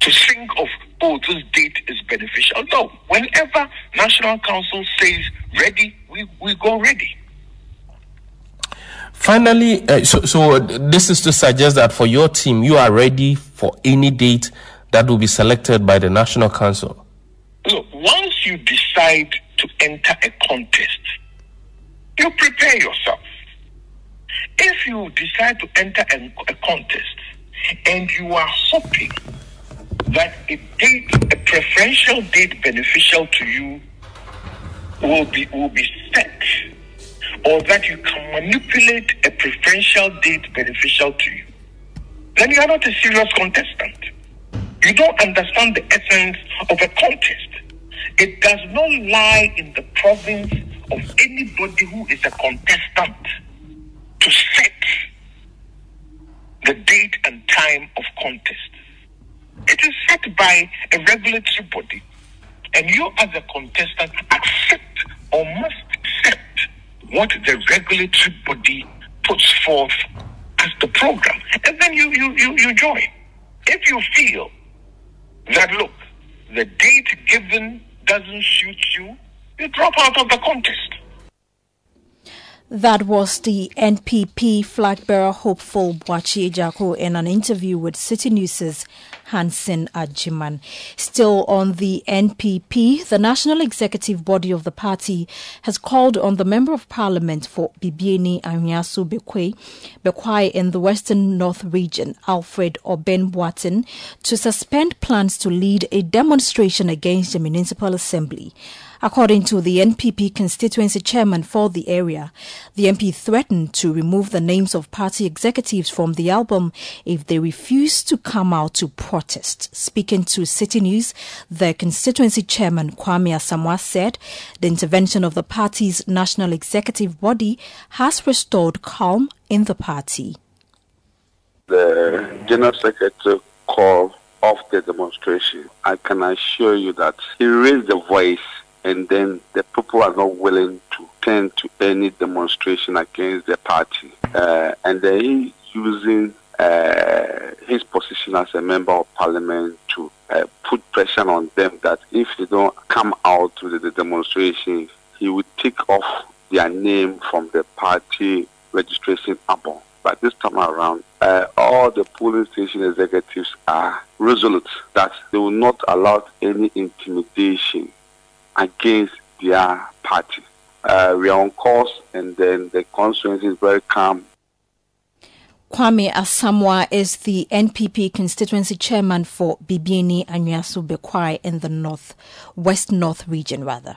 to think of oh this date is beneficial. No. Whenever National Council says ready, we, we go ready. Finally, uh, so, so this is to suggest that for your team, you are ready for any date that will be selected by the National Council. Look, once you decide to enter a contest, you prepare yourself. If you decide to enter a, a contest and you are hoping that a date, a preferential date beneficial to you will be will be set or that you can manipulate a preferential date beneficial to you, then you are not a serious contestant. You don't understand the essence of a contest. It does not lie in the province of anybody who is a contestant to set the date and time of contest. It is set by a regulatory body, and you, as a contestant, accept or must what the regulatory body puts forth as the program, and then you you you, you join. If you feel that look, the date given doesn't suit you, you drop out of the contest. That was the NPP flag bearer hopeful Boakye Agyarko in an interview with Citi News' Hansen Ajiman. Still on the NPP, the national executive body of the party has called on the Member of Parliament for Bibiani Anhwiaso Bekwai, Bekwai in the Western North region, Alfred Obeng-Boateng, to suspend plans to lead a demonstration against the Municipal Assembly. According to the NPP constituency chairman for the area, the MP threatened to remove the names of party executives from the album if they refuse to come out to protest. Speaking to Citi News, the constituency chairman Kwame Asamoah said the intervention of the party's national executive body has restored calm in the party. The general secretary called off the demonstration. I can assure you that he raised the voice and then the people are not willing to turn to any demonstration against the party. Uh, and then he's using uh, his position as a member of parliament to uh, put pressure on them that if they don't come out to the, the demonstration, he would take off their name from the party registration album. But this time around, uh, all the polling station executives are resolute that they will not allow any intimidation against their party. Uh, we are on course, and then the constituency is very calm. Kwame Asamoah is the NPP constituency chairman for Bibiani Anhwiaso Bekwai in the North West North region, rather.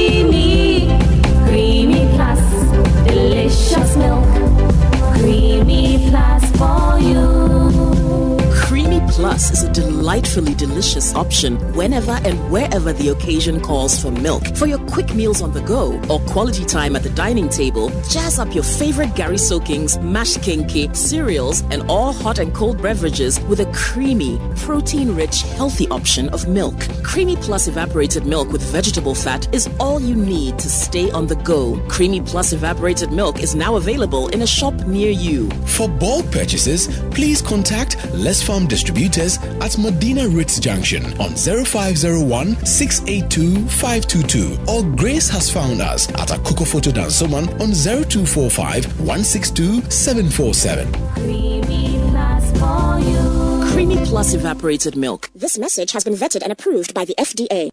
Plus is a delightfully delicious option whenever and wherever the occasion calls for milk. For your quick meals on the go or quality time at the dining table, jazz up your favorite gari soakings, mashed kenkey, cereals, and all hot and cold beverages with a creamy, protein rich, healthy option of milk. Creamy Plus evaporated milk with vegetable fat is all you need to stay on the go. Creamy Plus evaporated milk is now available in a shop near you. For bulk purchases, please contact Les Farm Distributors at Medina Ritz Junction on 0501 682 522 or Grace has found us at Akoko Photo Dansoman on 0245 162 747. Creamy plus. Creamy Plus evaporated milk. This message has been vetted and approved by the FDA.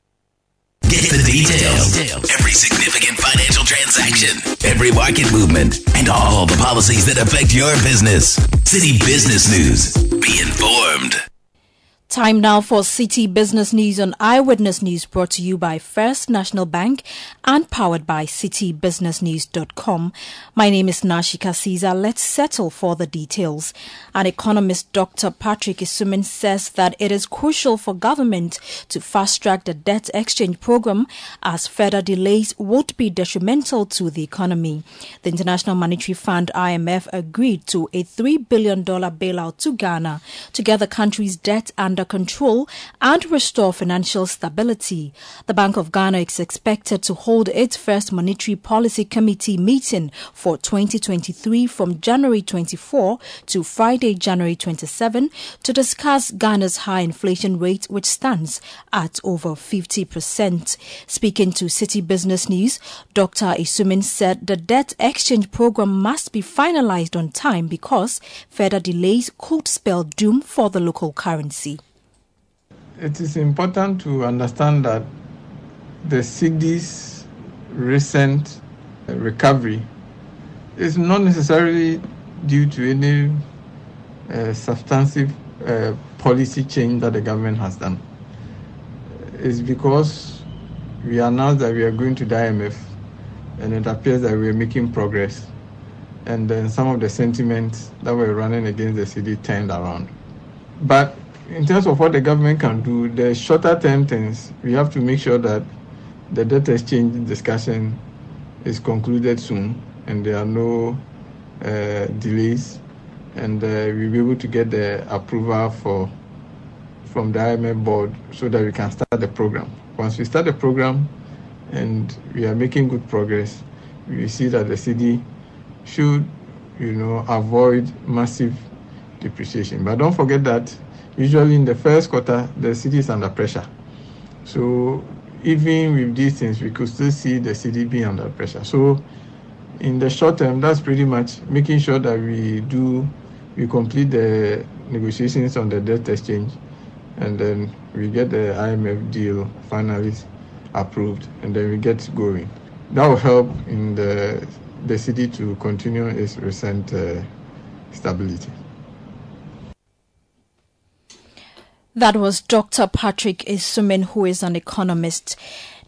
Get the details. Every significant financial transaction, every market movement, and all the policies that affect your business. Citi Business News. Be informed. Time now for Citi Business News on Eyewitness News brought to you by First National Bank and powered by citibusinessnews.com. My name is Nashika Caesar. Let's settle for the details. An economist, Dr. Patrick Asuming, says that it is crucial for government to fast track the debt exchange program as further delays would be detrimental to the economy. The International Monetary Fund IMF agreed to a $3 billion bailout to Ghana to get the country's debt under control and restore financial stability. The Bank of Ghana is expected to hold its first monetary policy committee meeting for 2023 from January 24 to Friday, January 27 to discuss Ghana's high inflation rate, which stands at over 50%. Speaking to Citi Business News, Dr. Asuming said the debt exchange program must be finalized on time because further delays could spell doom for the local currency. It is important to understand that the cedi's recent recovery is not necessarily due to any uh, substantive uh, policy change that the government has done. It's because we announced that we are going to the IMF and it appears that we are making progress. And then some of the sentiments that were running against the cedi turned around. But in terms of what the government can do, the shorter term things, we have to make sure that the debt exchange discussion is concluded soon and there are no uh, delays and uh, we'll be able to get the approval for from the IMF board so that we can start the program. Once we start the program and we are making good progress, we see that the cedi should, you know, avoid massive depreciation. But don't forget that usually in the first quarter, the cedi is under pressure. So even with these things, we could still see the cedi being under pressure. So in the short term, that's pretty much making sure that we do, we complete the negotiations on the debt exchange, and then we get the IMF deal finally approved, and then we get going. That will help in the the cedi to continue its recent uh, stability. That was Dr. Patrick Asuming, who is an economist.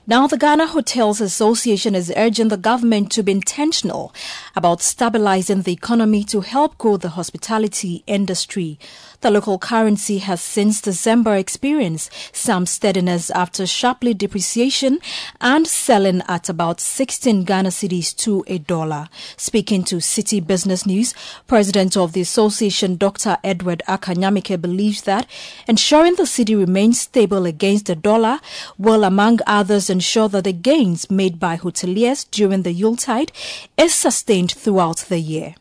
Now, the Ghana Hotels Association is urging the government to be intentional about stabilizing the economy to help grow the hospitality industry. The local currency has since December experienced some steadiness after sharply depreciation and selling at about 16 Ghana cedis to a dollar. Speaking to Citi Business News, President of the association, Dr. Edward Akanyamike, believes that ensuring the cedi remains stable against the dollar will, among others, ensure that the gains made by hoteliers during the Yuletide is sustained throughout the year.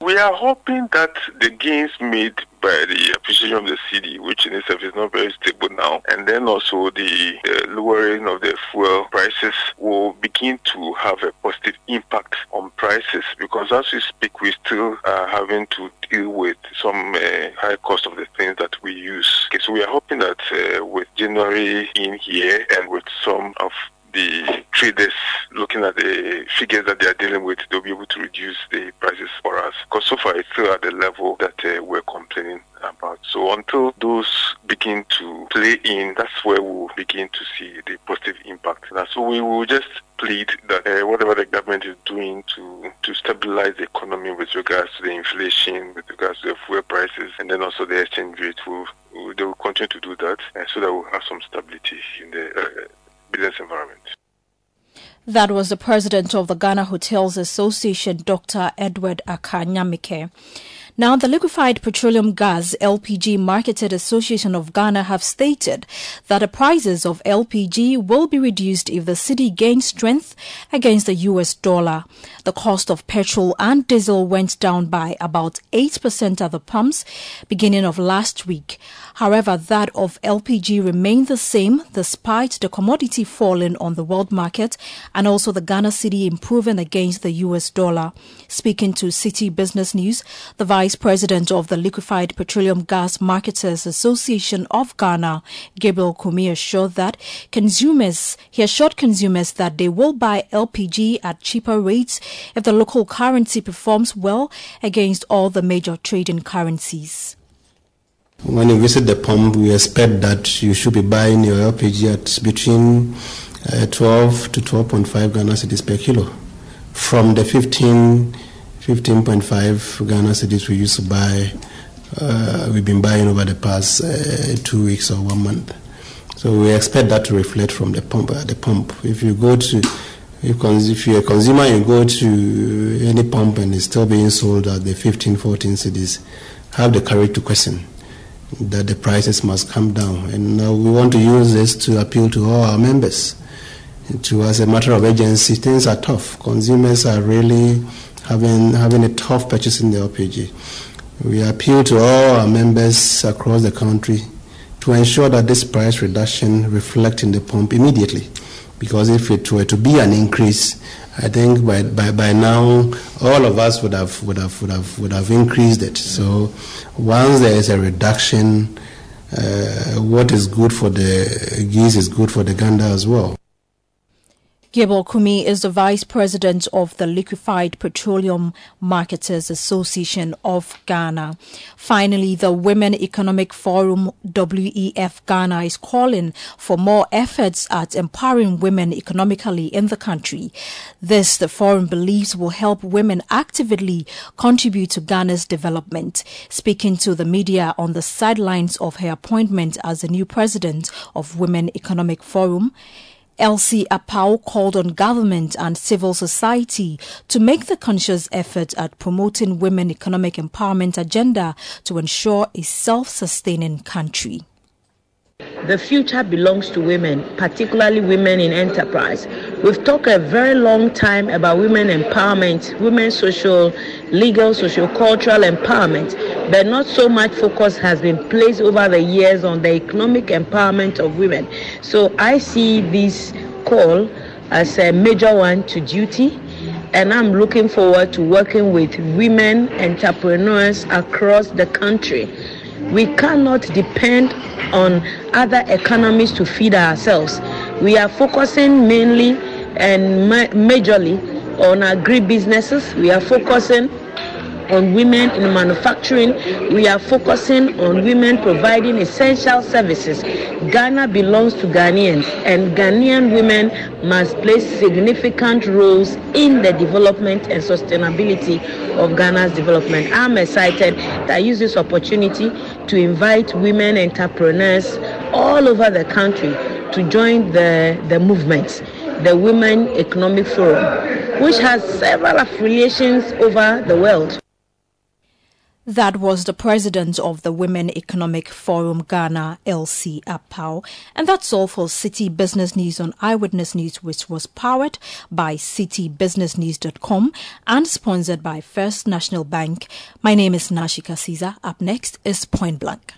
We are hoping that the gains made by the appreciation of the cedi, which in itself is not very stable now, and then also the uh, lowering of the fuel prices will begin to have a positive impact on prices because as we speak, we still are having to deal with some uh, high cost of the things that we use. Okay, so we are hoping that uh, with January in here and with some of the traders looking at the figures that they are dealing with, they'll be able to reduce the prices for us. Because so far it's still at the level that uh, we're complaining about. So until those begin to play in, that's where we'll begin to see the positive impact. And so we will just plead that uh, whatever the government is doing to to stabilize the economy with regards to the inflation, with regards to the fuel prices, and then also the exchange rate, will, will they will continue to do that, uh, so that we'll have some stability in the uh, business environment. That was the president of the Ghana Hotels Association, Dr. Edward Akanyamike. Now, the Liquefied Petroleum Gas LPG Marketed Association of Ghana have stated that the prices of LPG will be reduced if the cedi gains strength against the US dollar. The cost of petrol and diesel went down by about 8% at the pumps beginning of last week. However, that of LPG remained the same despite the commodity falling on the world market and also the Ghana cedi improving against the US dollar. Speaking to Citi Business News, the Vice President of the Liquefied Petroleum Gas Marketers Association of Ghana, Gabriel Kumi, assured that consumers, he assured consumers that they will buy LPG at cheaper rates if the local currency performs well against all the major trading currencies. When you visit the pump, we expect that you should be buying your LPG at between uh, 12 to 12.5 Ghana cedis per kilo from the 15, 15.5 Ghana cedis we used to buy. Uh, we've been buying over the past uh, two weeks or one month. So we expect that to reflect from the pump. At the pump, if you go to if, you're a consumer, you go to any pump and it's still being sold at the 15, 14 cedis, have the courage to question that the prices must come down. And uh, we want to use this to appeal to all our members. To, as a matter of urgency, things are tough. Consumers are really having having a tough purchasing the LPG. We appeal to all our members across the country to ensure that this price reduction reflects in the pump immediately. Because if it were to be an increase, I think by, by, by now all of us would have would have would have would have increased it. So once there is a reduction, uh, what is good for the geese is good for the gander as well. Gabriel Kumi is the Vice President of the Liquefied Petroleum Marketers Association of Ghana. Finally, the Women Economic Forum WEF Ghana is calling for more efforts at empowering women economically in the country. This, the forum believes, will help women actively contribute to Ghana's development. Speaking to the media on the sidelines of her appointment as the new president of Women Economic Forum, Elsie Apau called on government and civil society to make the conscious effort at promoting women economic empowerment agenda to ensure a self-sustaining country. The future belongs to women, particularly women in enterprise. We've talked a very long time about women empowerment, women social, legal, social, cultural empowerment, but not so much focus has been placed over the years on the economic empowerment of women. So I see this call as a major one to duty and I'm looking forward to working with women entrepreneurs across the country. We cannot depend on other economies to feed ourselves. We are focusing mainly and ma- majorly on agribusinesses. We are focusing on women in manufacturing. We are focusing on women providing essential services. Ghana belongs to Ghanaians, and Ghanaian women must play significant roles in the development and sustainability of Ghana's development. I'm excited that I use this opportunity to invite women entrepreneurs all over the country to join the, the movement, the Women Economic Forum, which has several affiliations over the world. That was the president of the Women Economic Forum Ghana, Elsie Apau. And that's all for Citi Business News on Eyewitness News, which was powered by citibusinessnews.com and sponsored by First National Bank. My name is Nashika Caesar. Up next is Point Blank.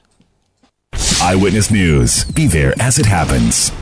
Eyewitness News. Be there as it happens.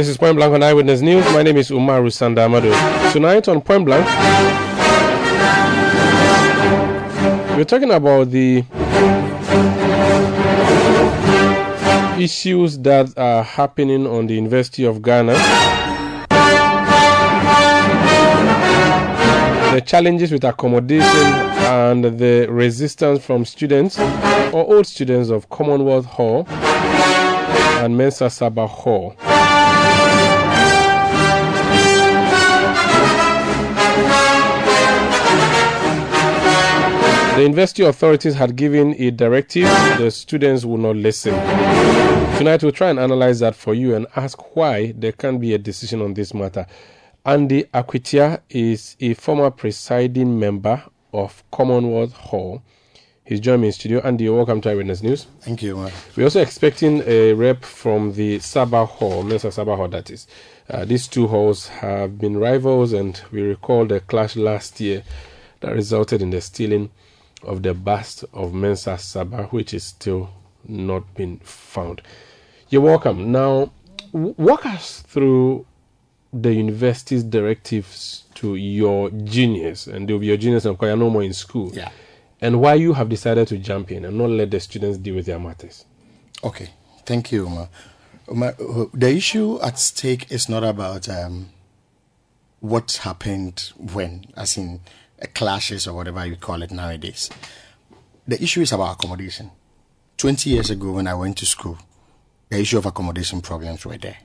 This is Point Blank on Eyewitness News. My name is Umaru Sanda Amadou. Tonight on Point Blank, we're talking about the issues that are happening on the University of Ghana, the challenges with accommodation, and the resistance from students or old students of Commonwealth Hall and Mensah Sarbah Hall. The university authorities had given a directive, the students would not listen. Tonight we'll try and analyze that for you and ask why there can't be a decision on this matter. Andy Akwitia is a former presiding member of Commonwealth Hall. He's joined me in studio. Andy, welcome to Eyewitness News. Thank you. Man. We're also expecting a rep from the Sarbah Hall, Mensah Sarbah Hall, that is. Uh, these two halls have been rivals, and we recall the clash last year that resulted in the stealing of the bust of Mensah Sarbah, which is still not been found. You're welcome. Now, walk us through the university's directives to your juniors, and they'll be your juniors and you're no more in school. Yeah. And why you have decided to jump in and not let the students deal with their matters. Okay, thank you, Uma. Uma, uh, the issue at stake is not about um, what happened when, as in clashes or whatever you call it nowadays. The issue is about accommodation. 20 years ago, when I went to school, the issue of accommodation problems were there.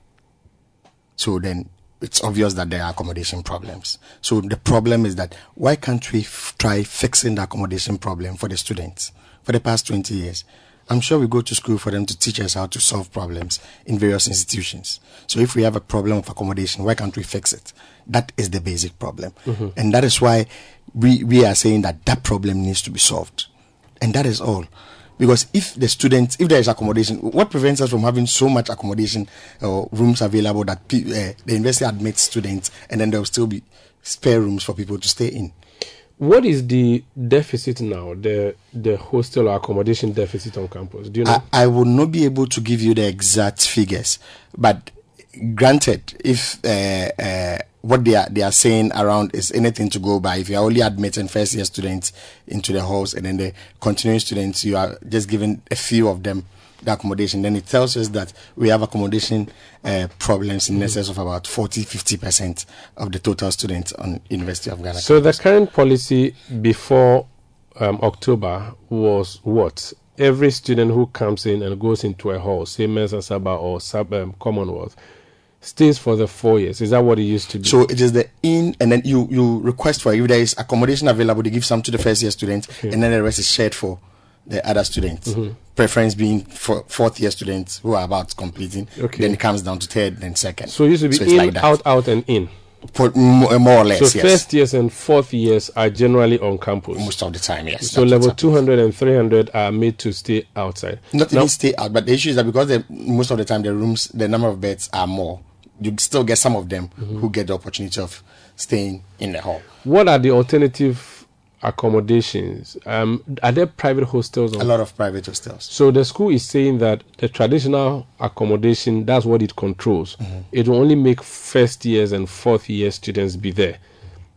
So then it's obvious that there are accommodation problems. So the problem is that why can't we f- try fixing the accommodation problem for the students for the past 20 years? I'm sure we go to school for them to teach us how to solve problems in various institutions. So if we have a problem of accommodation, why can't we fix it? That is the basic problem. Mhm. And that is why we, we are saying that that problem needs to be solved. And that is all. Because if the students, if there is accommodation, what prevents us from having so much accommodation or rooms available that pe- uh, the university admits students and then there will still be spare rooms for people to stay in? What is the deficit now, the the hostel or accommodation deficit on campus? Do you know? I, I will not be able to give you the exact figures, but granted, if uh, uh, what they are they are saying around is anything to go by, if you are only admitting first year students into the halls and then the continuing students, you are just giving a few of them the accommodation, then it tells us that we have accommodation uh, problems in excess of about 40 50 percent of the total students on University of Ghana. So the current policy before um, October was what? Every student who comes in and goes into a hall, say Mensah Sarbah or Sub um, Commonwealth, stays for the four years. Is that what it used to be? So it is the in, and then you you request for if there is accommodation available, they give some to the first year students, and then the rest is shared for the other students. Mhm. Preference being for fourth year students who are about completing. Okay. Then it comes down to third, then second. So it used to be it's in, like that. out, out, and in. For more, more or less, So yes. first years and fourth years are generally on campus. Most of the time, yes. So level what's 200 and 300 are made to stay outside. Not Now- even stay out, but the issue is that because most of the time the rooms, the number of beds are more, you still get some of them Mm-hmm. who get the opportunity of staying in the hall. What are the alternative accommodations? Um, are there private hostels? A lot of private hostels. So the school is saying that the traditional accommodation, that's what it controls. Mm-hmm. It will only make first years and fourth year students be there.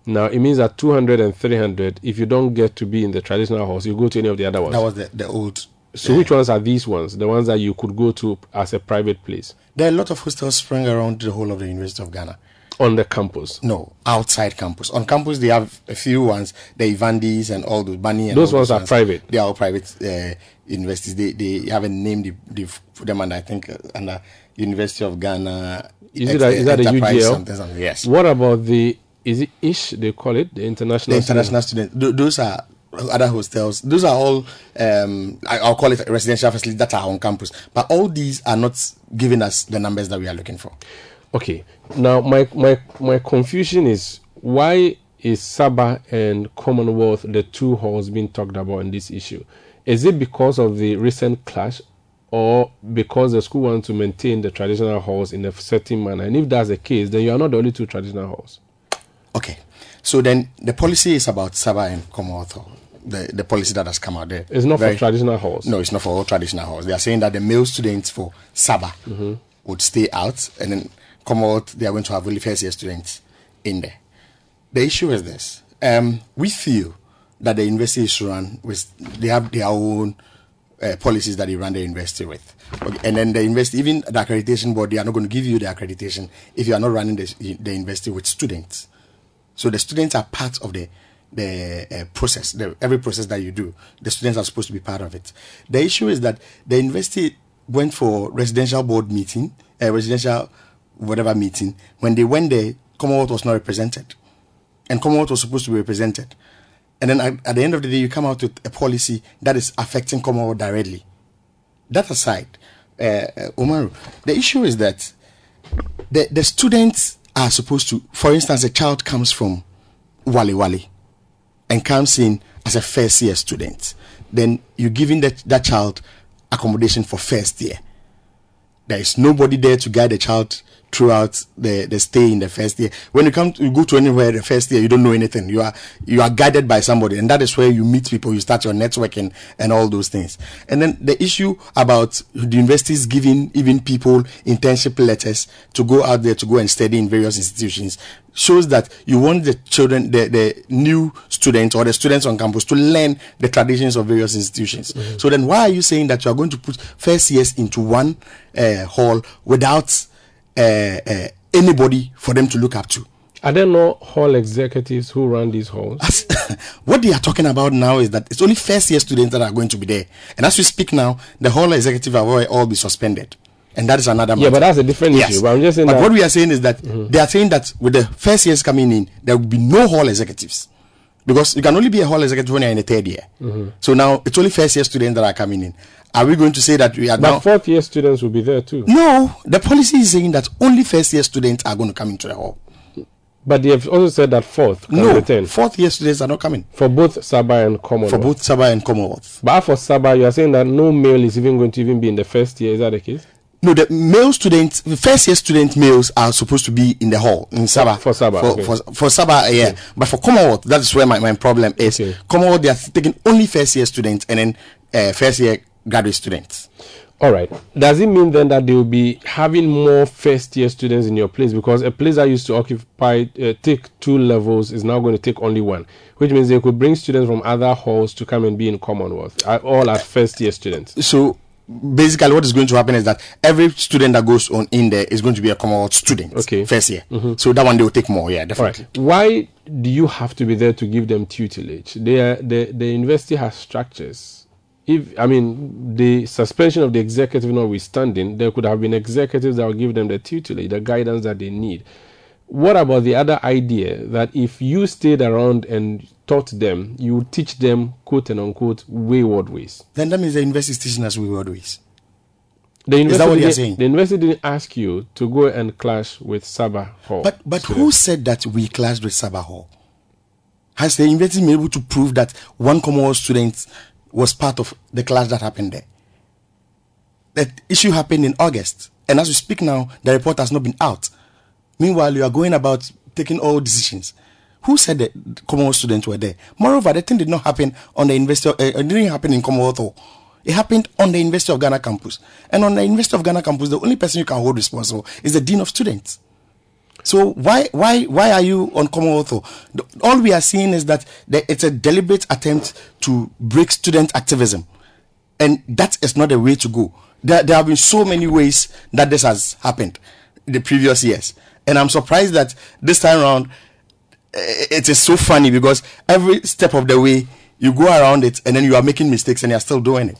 Now it means that 200 and 300, if you don't get to be in the traditional house, you go to any of the other ones. That was the, the old. So which ones are these ones? The ones that you could go to as a private place There are a lot of hostels spread around the whole of the University of Ghana. on the campus. No, outside campus. On campus, they have a few ones, the Ivandis and all those, Bunny and Those all ones are private. They are all private uh, universities. They they have a name the, they've put them under, I think, uh, under University of Ghana. Is it a, is that a UGL? Something, something, yes. What about the is it ish they call it the international the international students. Th- those are other hostels. Those are all um, I, I'll call it residential facilities that are on campus. But all these are not giving us the numbers that we are looking for. Okay. Now my my my confusion is why is Sarbah and Commonwealth the two halls being talked about in this issue? Is it because of the recent clash or because the school wants to maintain the traditional halls in a certain manner? And if that's the case, then you are not the only two traditional halls. Okay. So then the policy is about Sarbah and Commonwealth. The, the policy that has come out there. It's not for traditional halls. No, it's not for all traditional halls. They are saying that the male students for Sarbah Mhm. would stay out, and then Commonwealth they are going to have only first year students in there. The issue is this: um, we feel that the university is run with they have their own uh, policies that they run the university with, okay, and then the university, even the accreditation board, they are not going to give you the accreditation if you are not running the, the university with students. So the students are part of the the uh, process. The, every process that you do, the students are supposed to be part of it. The issue is that the university went for residential board meeting, a residential whatever meeting. When they went there, Commonwealth was not represented, and Commonwealth was supposed to be represented. And then at, at the end of the day, you come out with a policy that is affecting Commonwealth directly. That aside, uh, uh, Umaru, the issue is that the, the students are supposed to, for instance, a child comes from Walewale and comes in as a first year student. Then you're giving that, that child accommodation for first year. There is nobody there to guide the child throughout the, the stay in the first year. When you come to you go to anywhere the first year, you don't know anything. You are you are guided by somebody, and that is where you meet people, you start your networking and all those things. And then the issue about the universities giving even people internship letters to go out there to go and study in various institutions shows that you want the children, the, the new students or the students on campus to learn the traditions of various institutions. So then why are you saying that you are going to put first years into one uh, hall without uh, uh, anybody for them to look up to? Are there no hall executives who run these halls? [LAUGHS] What they are talking about now is that it's only first year students that are going to be there. And as we speak now, the hall executive have all, be suspended. And that is another matter. Yeah, but that's a different issue. But I'm just saying But that- what we are saying is that they are saying that with the first years coming in, there will be no hall executives. Because you can only be a hall executive when you're in the third year. Mhm. So now it's only first year students that are coming in. Are we going to say that we are But now? fourth year students will be there too. No, the policy is saying that only first year students are going to come into the hall. But they have also said that fourth No, return. fourth year students are not coming. For both Sarbah and Commonwealth. For both Sarbah and Commonwealth. But for Sarbah, you are saying that no male is even going to even be in the first year. Is that the case? No, the male students, the first year student males are supposed to be in the hall in Sarbah. For Sarbah, For, okay. for, for Sarbah, yeah. But for Commonwealth, that is where my, my problem is. Commonwealth, they are taking only first year students and then uh, first year graduate students. All right. Does it mean then that they will be having more first year students in your place because a place that used to occupy uh, take two levels is now going to take only one, which means they could bring students from other halls to come and be in Commonwealth, uh, all as first year students. So basically, what is going to happen is that every student that goes on in there is going to be a Commonwealth student. Okay. First year. Mhm. So that one they will take more. Yeah, definitely. right. Why do you have to be there to give them tutelage? They are, the the university has structures. If I mean the suspension of the executive notwithstanding, there could have been executives that will give them the tutelage, the guidance that they need. What about the other idea that if you stayed around and taught them, you teach them quote and unquote wayward ways? Then that means the university is teaching us wayward ways. The Is that what you're saying? the university didn't ask you to go and clash with Sarbah Hall. But but who said that we clashed with Sarbah Hall? Has the university been able to prove that one Commonwealth student was part of the clash that happened there? That issue happened in August, and as we speak now, the report has not been out. Meanwhile, you are going about taking all decisions. Who said that Commonwealth students were there? Moreover, the thing did not happen on the University. Uh, it didn't happen in Commonwealth Hall. It happened on the University of Ghana campus, and on the University of Ghana campus, the only person you can hold responsible is the dean of students. So why why why are you on Commonwealth? The- All we are seeing is that there, it's a deliberate attempt to break student activism, and that is not the way to go. There, there have been so many ways that this has happened the previous years, and I'm surprised that this time around it is so funny because every step of the way you go around it, and then you are making mistakes, and you're still doing it.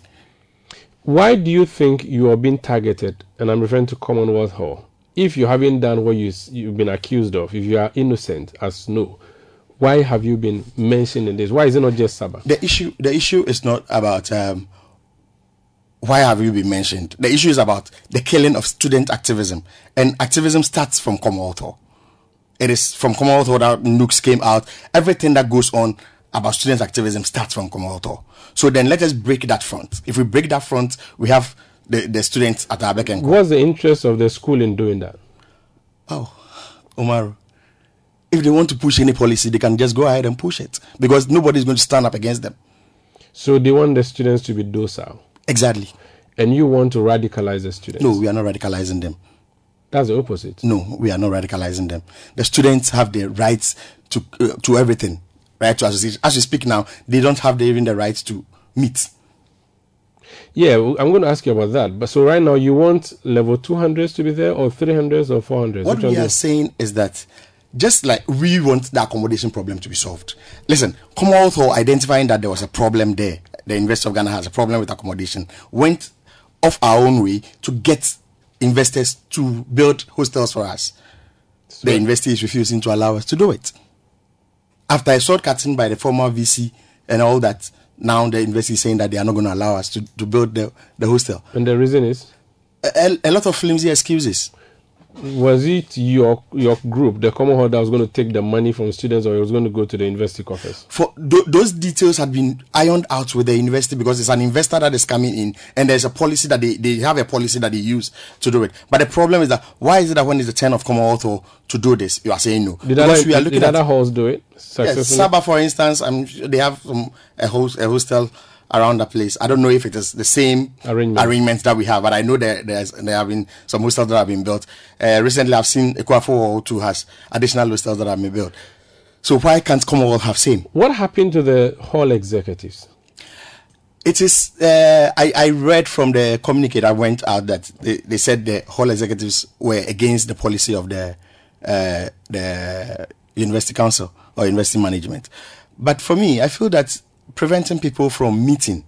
Why do you think you are being targeted? And I'm referring to Commonwealth Hall. If you haven't done what you, you've been accused of, if you are innocent, as no, why have you been mentioned in this? Why is it not just Sarbah? the issue the issue is not about um, why have you been mentioned. The issue is about the killing of student activism, and activism starts from Commonwealth Hall. It is from Commonwealth Hall that NUGS came out. Everything that goes on about students' activism starts from Commonwealth Hall. So then let us break that front. If we break that front, we have the, the students at our and call. What's the interest of the school in doing that? Oh, Omar, if they want to push any policy, they can just go ahead and push it because nobody's going to stand up against them. So they want the students to be docile. Exactly. And you want to radicalize the students. No, we are not radicalizing them. That's the opposite. No, we are not radicalizing them. The students have the rights to uh, to everything, right? To association. As we speak now, they don't have the, even the rights to meet. Yeah, I'm going to ask you about that. But so right now, you want level 200s to be there, or 300s, or 400s? What Which we are saying is that just like we want the accommodation problem to be solved. Listen, Commonwealth Hall identifying that there was a problem there, the University of Ghana has a problem with accommodation, went off our own way to get investors to build hostels for us. the university is refusing to allow us to do it. After a short cutting by the former VC and all that, now the university is saying that they are not going to allow us to, to build the, the hostel. And the reason is? A, a lot of flimsy excuses. Was it your your group, the Commonwealth, that was going to take the money from students, or it was going to go to the university coffers? For th- those details had been ironed out with the university because it's an investor that is coming in, and there's a policy that they, they have a policy that they use to do it. But the problem is that why is it that when it's the turn of Commonwealth or to do this, you are saying no? Did because other, we are did looking other at halls do it yes? Sarbah, for instance, I'm they have some a host a hostel around the place. I don't know if it is the same Arrangement. arrangements that we have, but I know there there's there have been some hostels that have been built. Uh, recently, I've seen Akuafo too has additional hostels that have been built. So why can't Commonwealth have same? What happened to the hall executives? It is. Uh, I I read from the communique that went out that they, they said the hall executives were against the policy of the uh, the university council or university management. But for me, I feel that preventing people from meeting,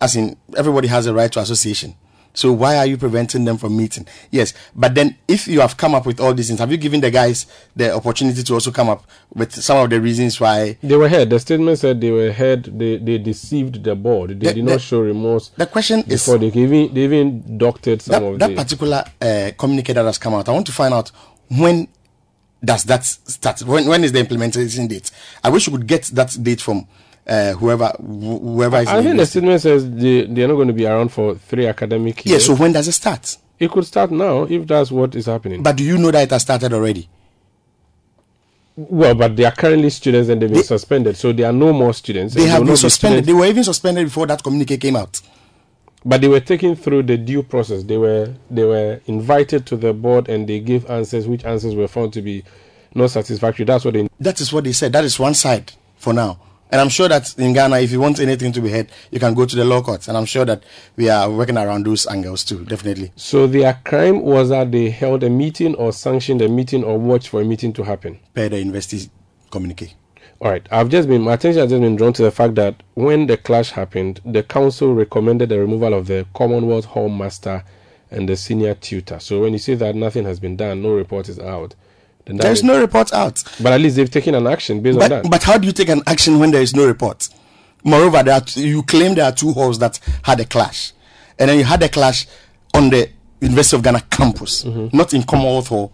as in everybody has a right to association. So why are you preventing them from meeting? Yes, but then if you have come up with all these things, have you given the guys the opportunity to also come up with some of the reasons why They were heard. The statement said they were heard. They they deceived the board. They The- did the- not show remorse. The question is before they even they even doctored some that, of that the. particular uh, communique that has come out, I want to find out when does that start? When when is the implementation date? I wish you could get that date from uh, whoever wh- whoever is. I in think the statement says they they are not going to be around for three academic years. yeah. So when does it start? it could start now if that's what is happening. But do you know that it has started already? well, but they are currently students and they've been suspended, so there are no more students. They have been not be suspended. They were even suspended before that communique came out. but they were taken through the due process. They were they were invited to the board and they gave answers, which answers were found to be not satisfactory. That's what they. That is what they said. That is one side for now. And I'm sure that in Ghana, if you want anything to be heard, you can go to the law courts. And I'm sure that we are working around those angles too, definitely. So their crime was that they held a meeting or sanctioned a meeting or watched for a meeting to happen. Per the university communique. All right. I've just been my attention has just been drawn to the fact that when the clash happened, the council recommended the removal of the Commonwealth Hall Master and the senior tutor. So when you say that nothing has been done, no report is out. There's no report out. But at least they've taken an action based on But, that. but how do you take an action when there is no report? Moreover, there are you claim there are two halls that had a clash, and then you had a clash on the University of Ghana campus, Mm-hmm. not in Commonwealth Hall,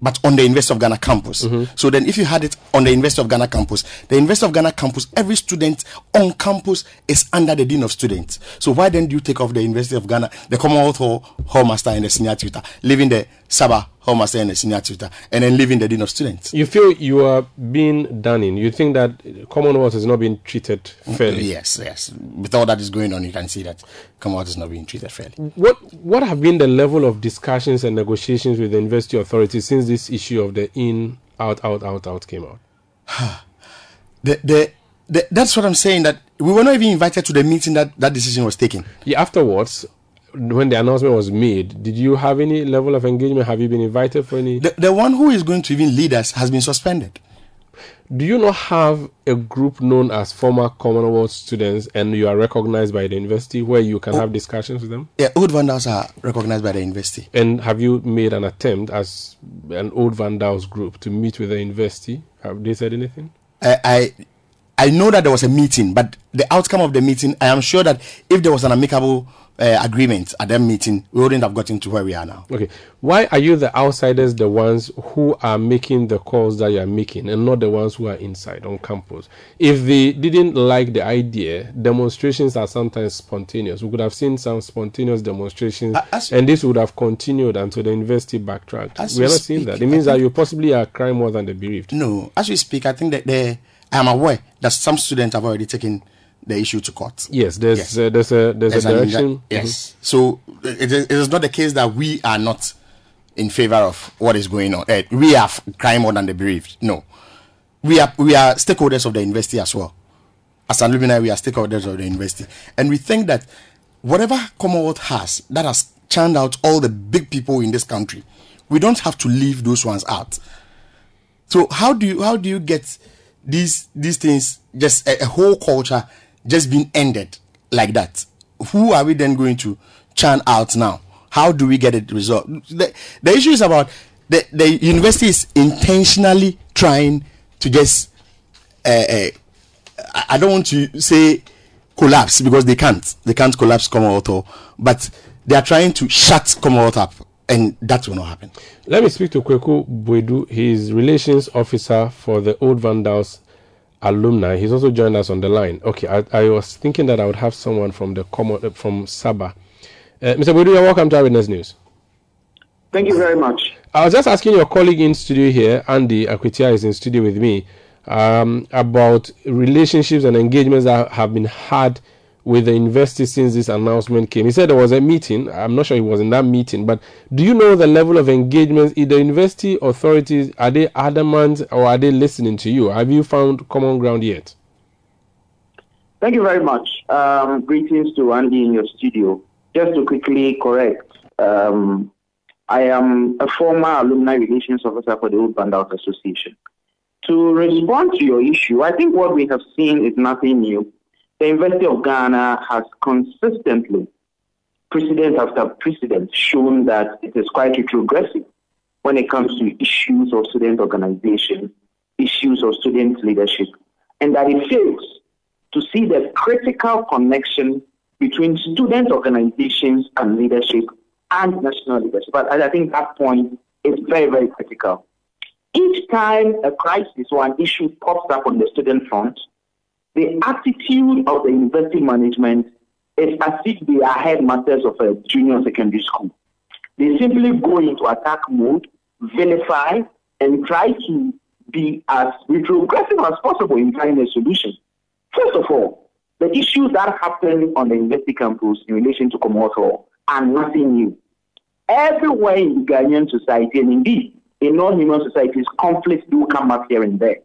but on the University of Ghana campus. Mm-hmm. So then, if you had it on the University of Ghana campus, the University of Ghana campus, every student on campus is under the dean of students. So why then do you take off the University of Ghana, the Commonwealth Hall hallmaster and the senior tutor, leaving the Sarbah hallmaster and the senior tutor, and then leaving the dean of students? you feel you are being done in. You think that Commonwealth is not being treated fairly. Yes, yes. With all that is going on, you can see that Commonwealth is not being treated fairly. What what have been the level of discussions and negotiations with the university authorities since this issue of the in out out out out came out? [SIGHS] The, the, the, that's what I'm saying. That we were not even invited to the meeting that that decision was taken. Yeah, afterwards, when the announcement was made, did you have any level of engagement? Have you been invited for any? The, the one who is going to even lead us has been suspended. Do you not have a group known as former Commonwealth students and you are recognized by the university where you can oh. have discussions with them? Yeah, old vandals are recognized by the university. And have you made an attempt as an old Vandals group to meet with the university? Have they said anything? I, I I know that there was a meeting, but the outcome of the meeting, I am sure that if there was an amicable uh, agreement at that meeting, we wouldn't have gotten to where we are now. Okay. Why are you the outsiders the ones who are making the calls that you are making and not the ones who are inside on campus? If they didn't like the idea, demonstrations are sometimes spontaneous. We could have seen some spontaneous demonstrations and this would have continued until the university backtracked. We are not seeing that. It means that you possibly are crying more than the bereaved. No, as we speak, I think that they, I am aware that some students have already taken the issue to court. Yes, there's Uh, there's a there's, a an direction. inju- yes. So it is, it is not the case that we are not in favor of what is going on. Eh, we are crying more than the bereaved. No, we are we are stakeholders of the university as well. As an alumni, we are stakeholders of the university, and we think that whatever Commonwealth has that has churned out all the big people in this country, we don't have to leave those ones out. So how do you how do you get these these things just a, a whole culture just being ended like that? Who are we then going to churn out now? How do we get it resolved? The, the issue is about the the university is intentionally trying to just uh, uh, I- don't want to say collapse because they can't they can't collapse Commonwealth, but they are trying to shut Commonwealth up And that will not happen. Let me speak to Kweku Buedu. He's relations officer for the Old Vandals alumni. He's also joined us on the line. Okay, I, I was thinking that I would have someone from the common uh, from Sarbah. Uh, Mr. Buedu, you're welcome to Eyewitness News. Thank you very much. I was just asking your colleague in studio here, Andy Akwitia, is in studio with me, um, about relationships and engagements that have been had with the university since this announcement came. He said there was a meeting. I'm not sure he was in that meeting, but do you know the level of engagement? Is the university authorities are they adamant or are they listening to you? Have you found common ground yet? Thank you very much. Um, greetings to Andy in your studio. Just to quickly correct, um, I am a former alumni relations officer for the Old Vandals Association. To respond to your issue, I think what we have seen is nothing new. The University of Ghana has consistently, precedent after precedent, shown that it is quite retrogressive when it comes to issues of student organization, issues of student leadership, and that it fails to see the critical connection between student organizations and leadership and national leadership. But I think that point is very, very critical. Each time a crisis or an issue pops up on the student front, the attitude of the university management is as if they are headmasters of a junior secondary school. They simply go into attack mode, vilify, and try to be as retrogressive as possible in finding a solution. First of all, the issues that happen on the university campus in relation to commercial are nothing new. Everywhere in Ghanaian society, and indeed in non-human societies, conflicts do come up here and there.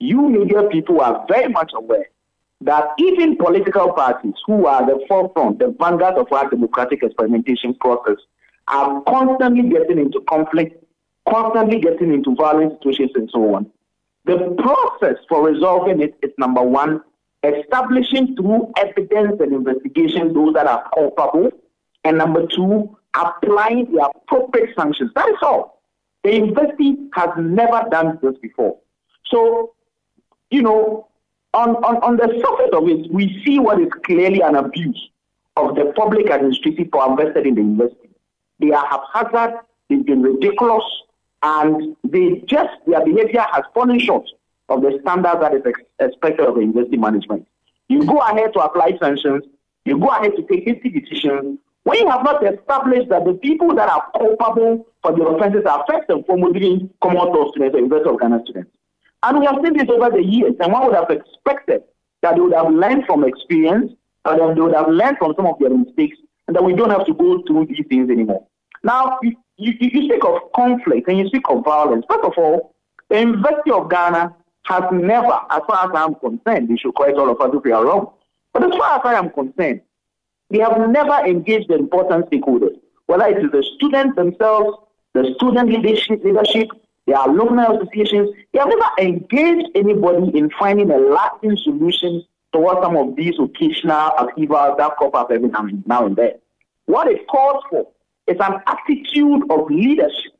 You media people are very much aware that even political parties who are the forefront, the vanguard of our democratic experimentation process, are constantly getting into conflict, constantly getting into violent situations and so on. The process for resolving it is number one, establishing through evidence and investigation those that are culpable, and number two, applying the appropriate sanctions. That is all. The university has never done this before. So, you know, on, on, on the surface of it, we see what is clearly an abuse of the public administrative power invested in the university. They are haphazard, they've been ridiculous, and they just, their behavior has fallen short of the standards that is ex- expected of the university management. You go ahead to apply sanctions, you go ahead to take hasty decisions, when you have not established that the people that are culpable for the offenses are first and foremost being Commonwealth students or University Ghana students. And we have seen this over the years, and one would have expected that they would have learned from experience, and then they would have learned from some of their mistakes, and that we don't have to go through these things anymore. Now, you, you, you speak of conflict and you speak of violence. First of all, the University of Ghana has never, as far as I'm concerned, they should correct all of us if we are wrong, but as far as I am concerned, they have never engaged the important stakeholders, whether it is the students themselves, the student leadership, leadership, the alumni associations. They have never engaged anybody in finding a lasting solution towards some of these occasional upheavals that crop up every now and, then. What it calls for is an attitude of leadership.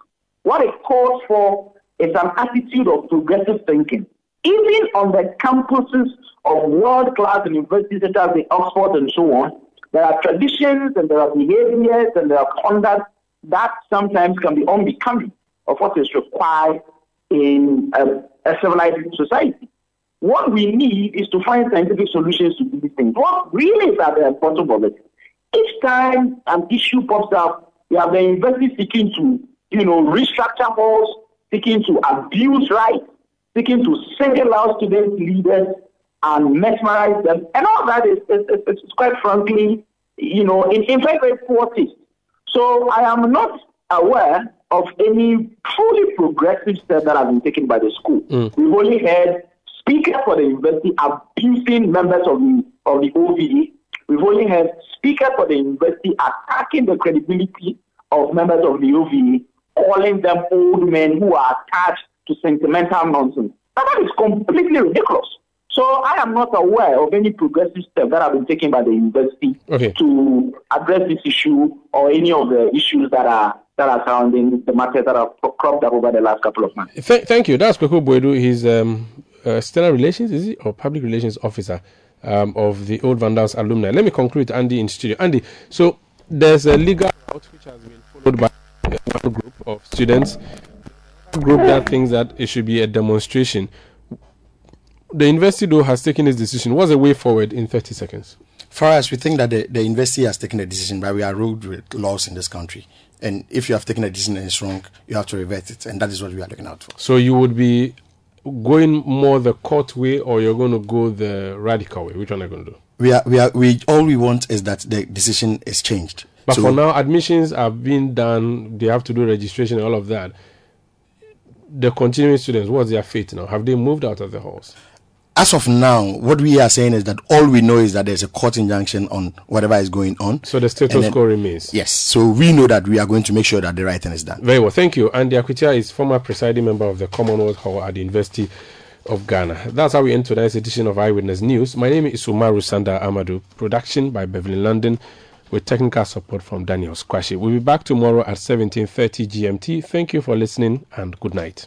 What it calls for is an attitude of progressive thinking. Even on the campuses of world-class universities such as the Oxford and so on, there are traditions and there are behaviors and there are conduct that sometimes can be unbecoming of what is required in a, a civilized society. What we need is to find scientific solutions to these things. What really is at the bottom of it? Each time an issue pops up, we have the university seeking to, you know, restructure halls, seeking to abuse rights, seeking to single out student leaders and mesmerize them. And all that is, is, is, is quite frankly, you know, in, in very, very taste. So I am not aware of any truly progressive step that has been taken by the school. Mm. We've only heard speakers for the university abusing members of the, of the OVE. We've only heard speakers for the university attacking the credibility of members of the OVE, calling them old men who are attached to sentimental nonsense. Now, that is completely ridiculous. So I am not aware of any progressive steps that have been taken by the university Okay. to address this issue or any of the issues that are that are surrounding the matters that have cropped up over the last couple of months. Th- thank you. That's Kweku Buedu. He's um, uh, external relations, is he, or public relations officer um, of the Old Vandals alumni. Let me conclude with Andy in studio. Andy, so there's a legal route which has been followed by a group of students, group that thinks that it should be a demonstration. The university, though, has taken its decision. What's the way forward in 30 seconds? For us, we think that the, the university has taken a decision, but we are ruled with laws in this country. And if you have taken a decision and it's wrong, you have to revert it. And that is what we are looking out for. So you would be going more the court way or you're going to go the radical way? Which one are you going to do? We are, we are, we, all we want is that the decision is changed. But So- for now, admissions are being done. They have to do registration and all of that. The continuing students, what's their fate now? Have they moved out of the halls? As of now, what we are saying is that all we know is that there's a court injunction on whatever is going on. So the status quo remains. Yes. So we know that we are going to make sure that the right thing is done. Very well, thank you. Andy Akwitia is former presiding member of the Commonwealth Hall at the University of Ghana. That's how we end tonight's edition of Eyewitness News. My name is Umaru Sanda Amadou. Production by Beverly London with technical support from Daniel Squashy. We'll be back tomorrow at 17.30 GMT. Thank you for listening and good night.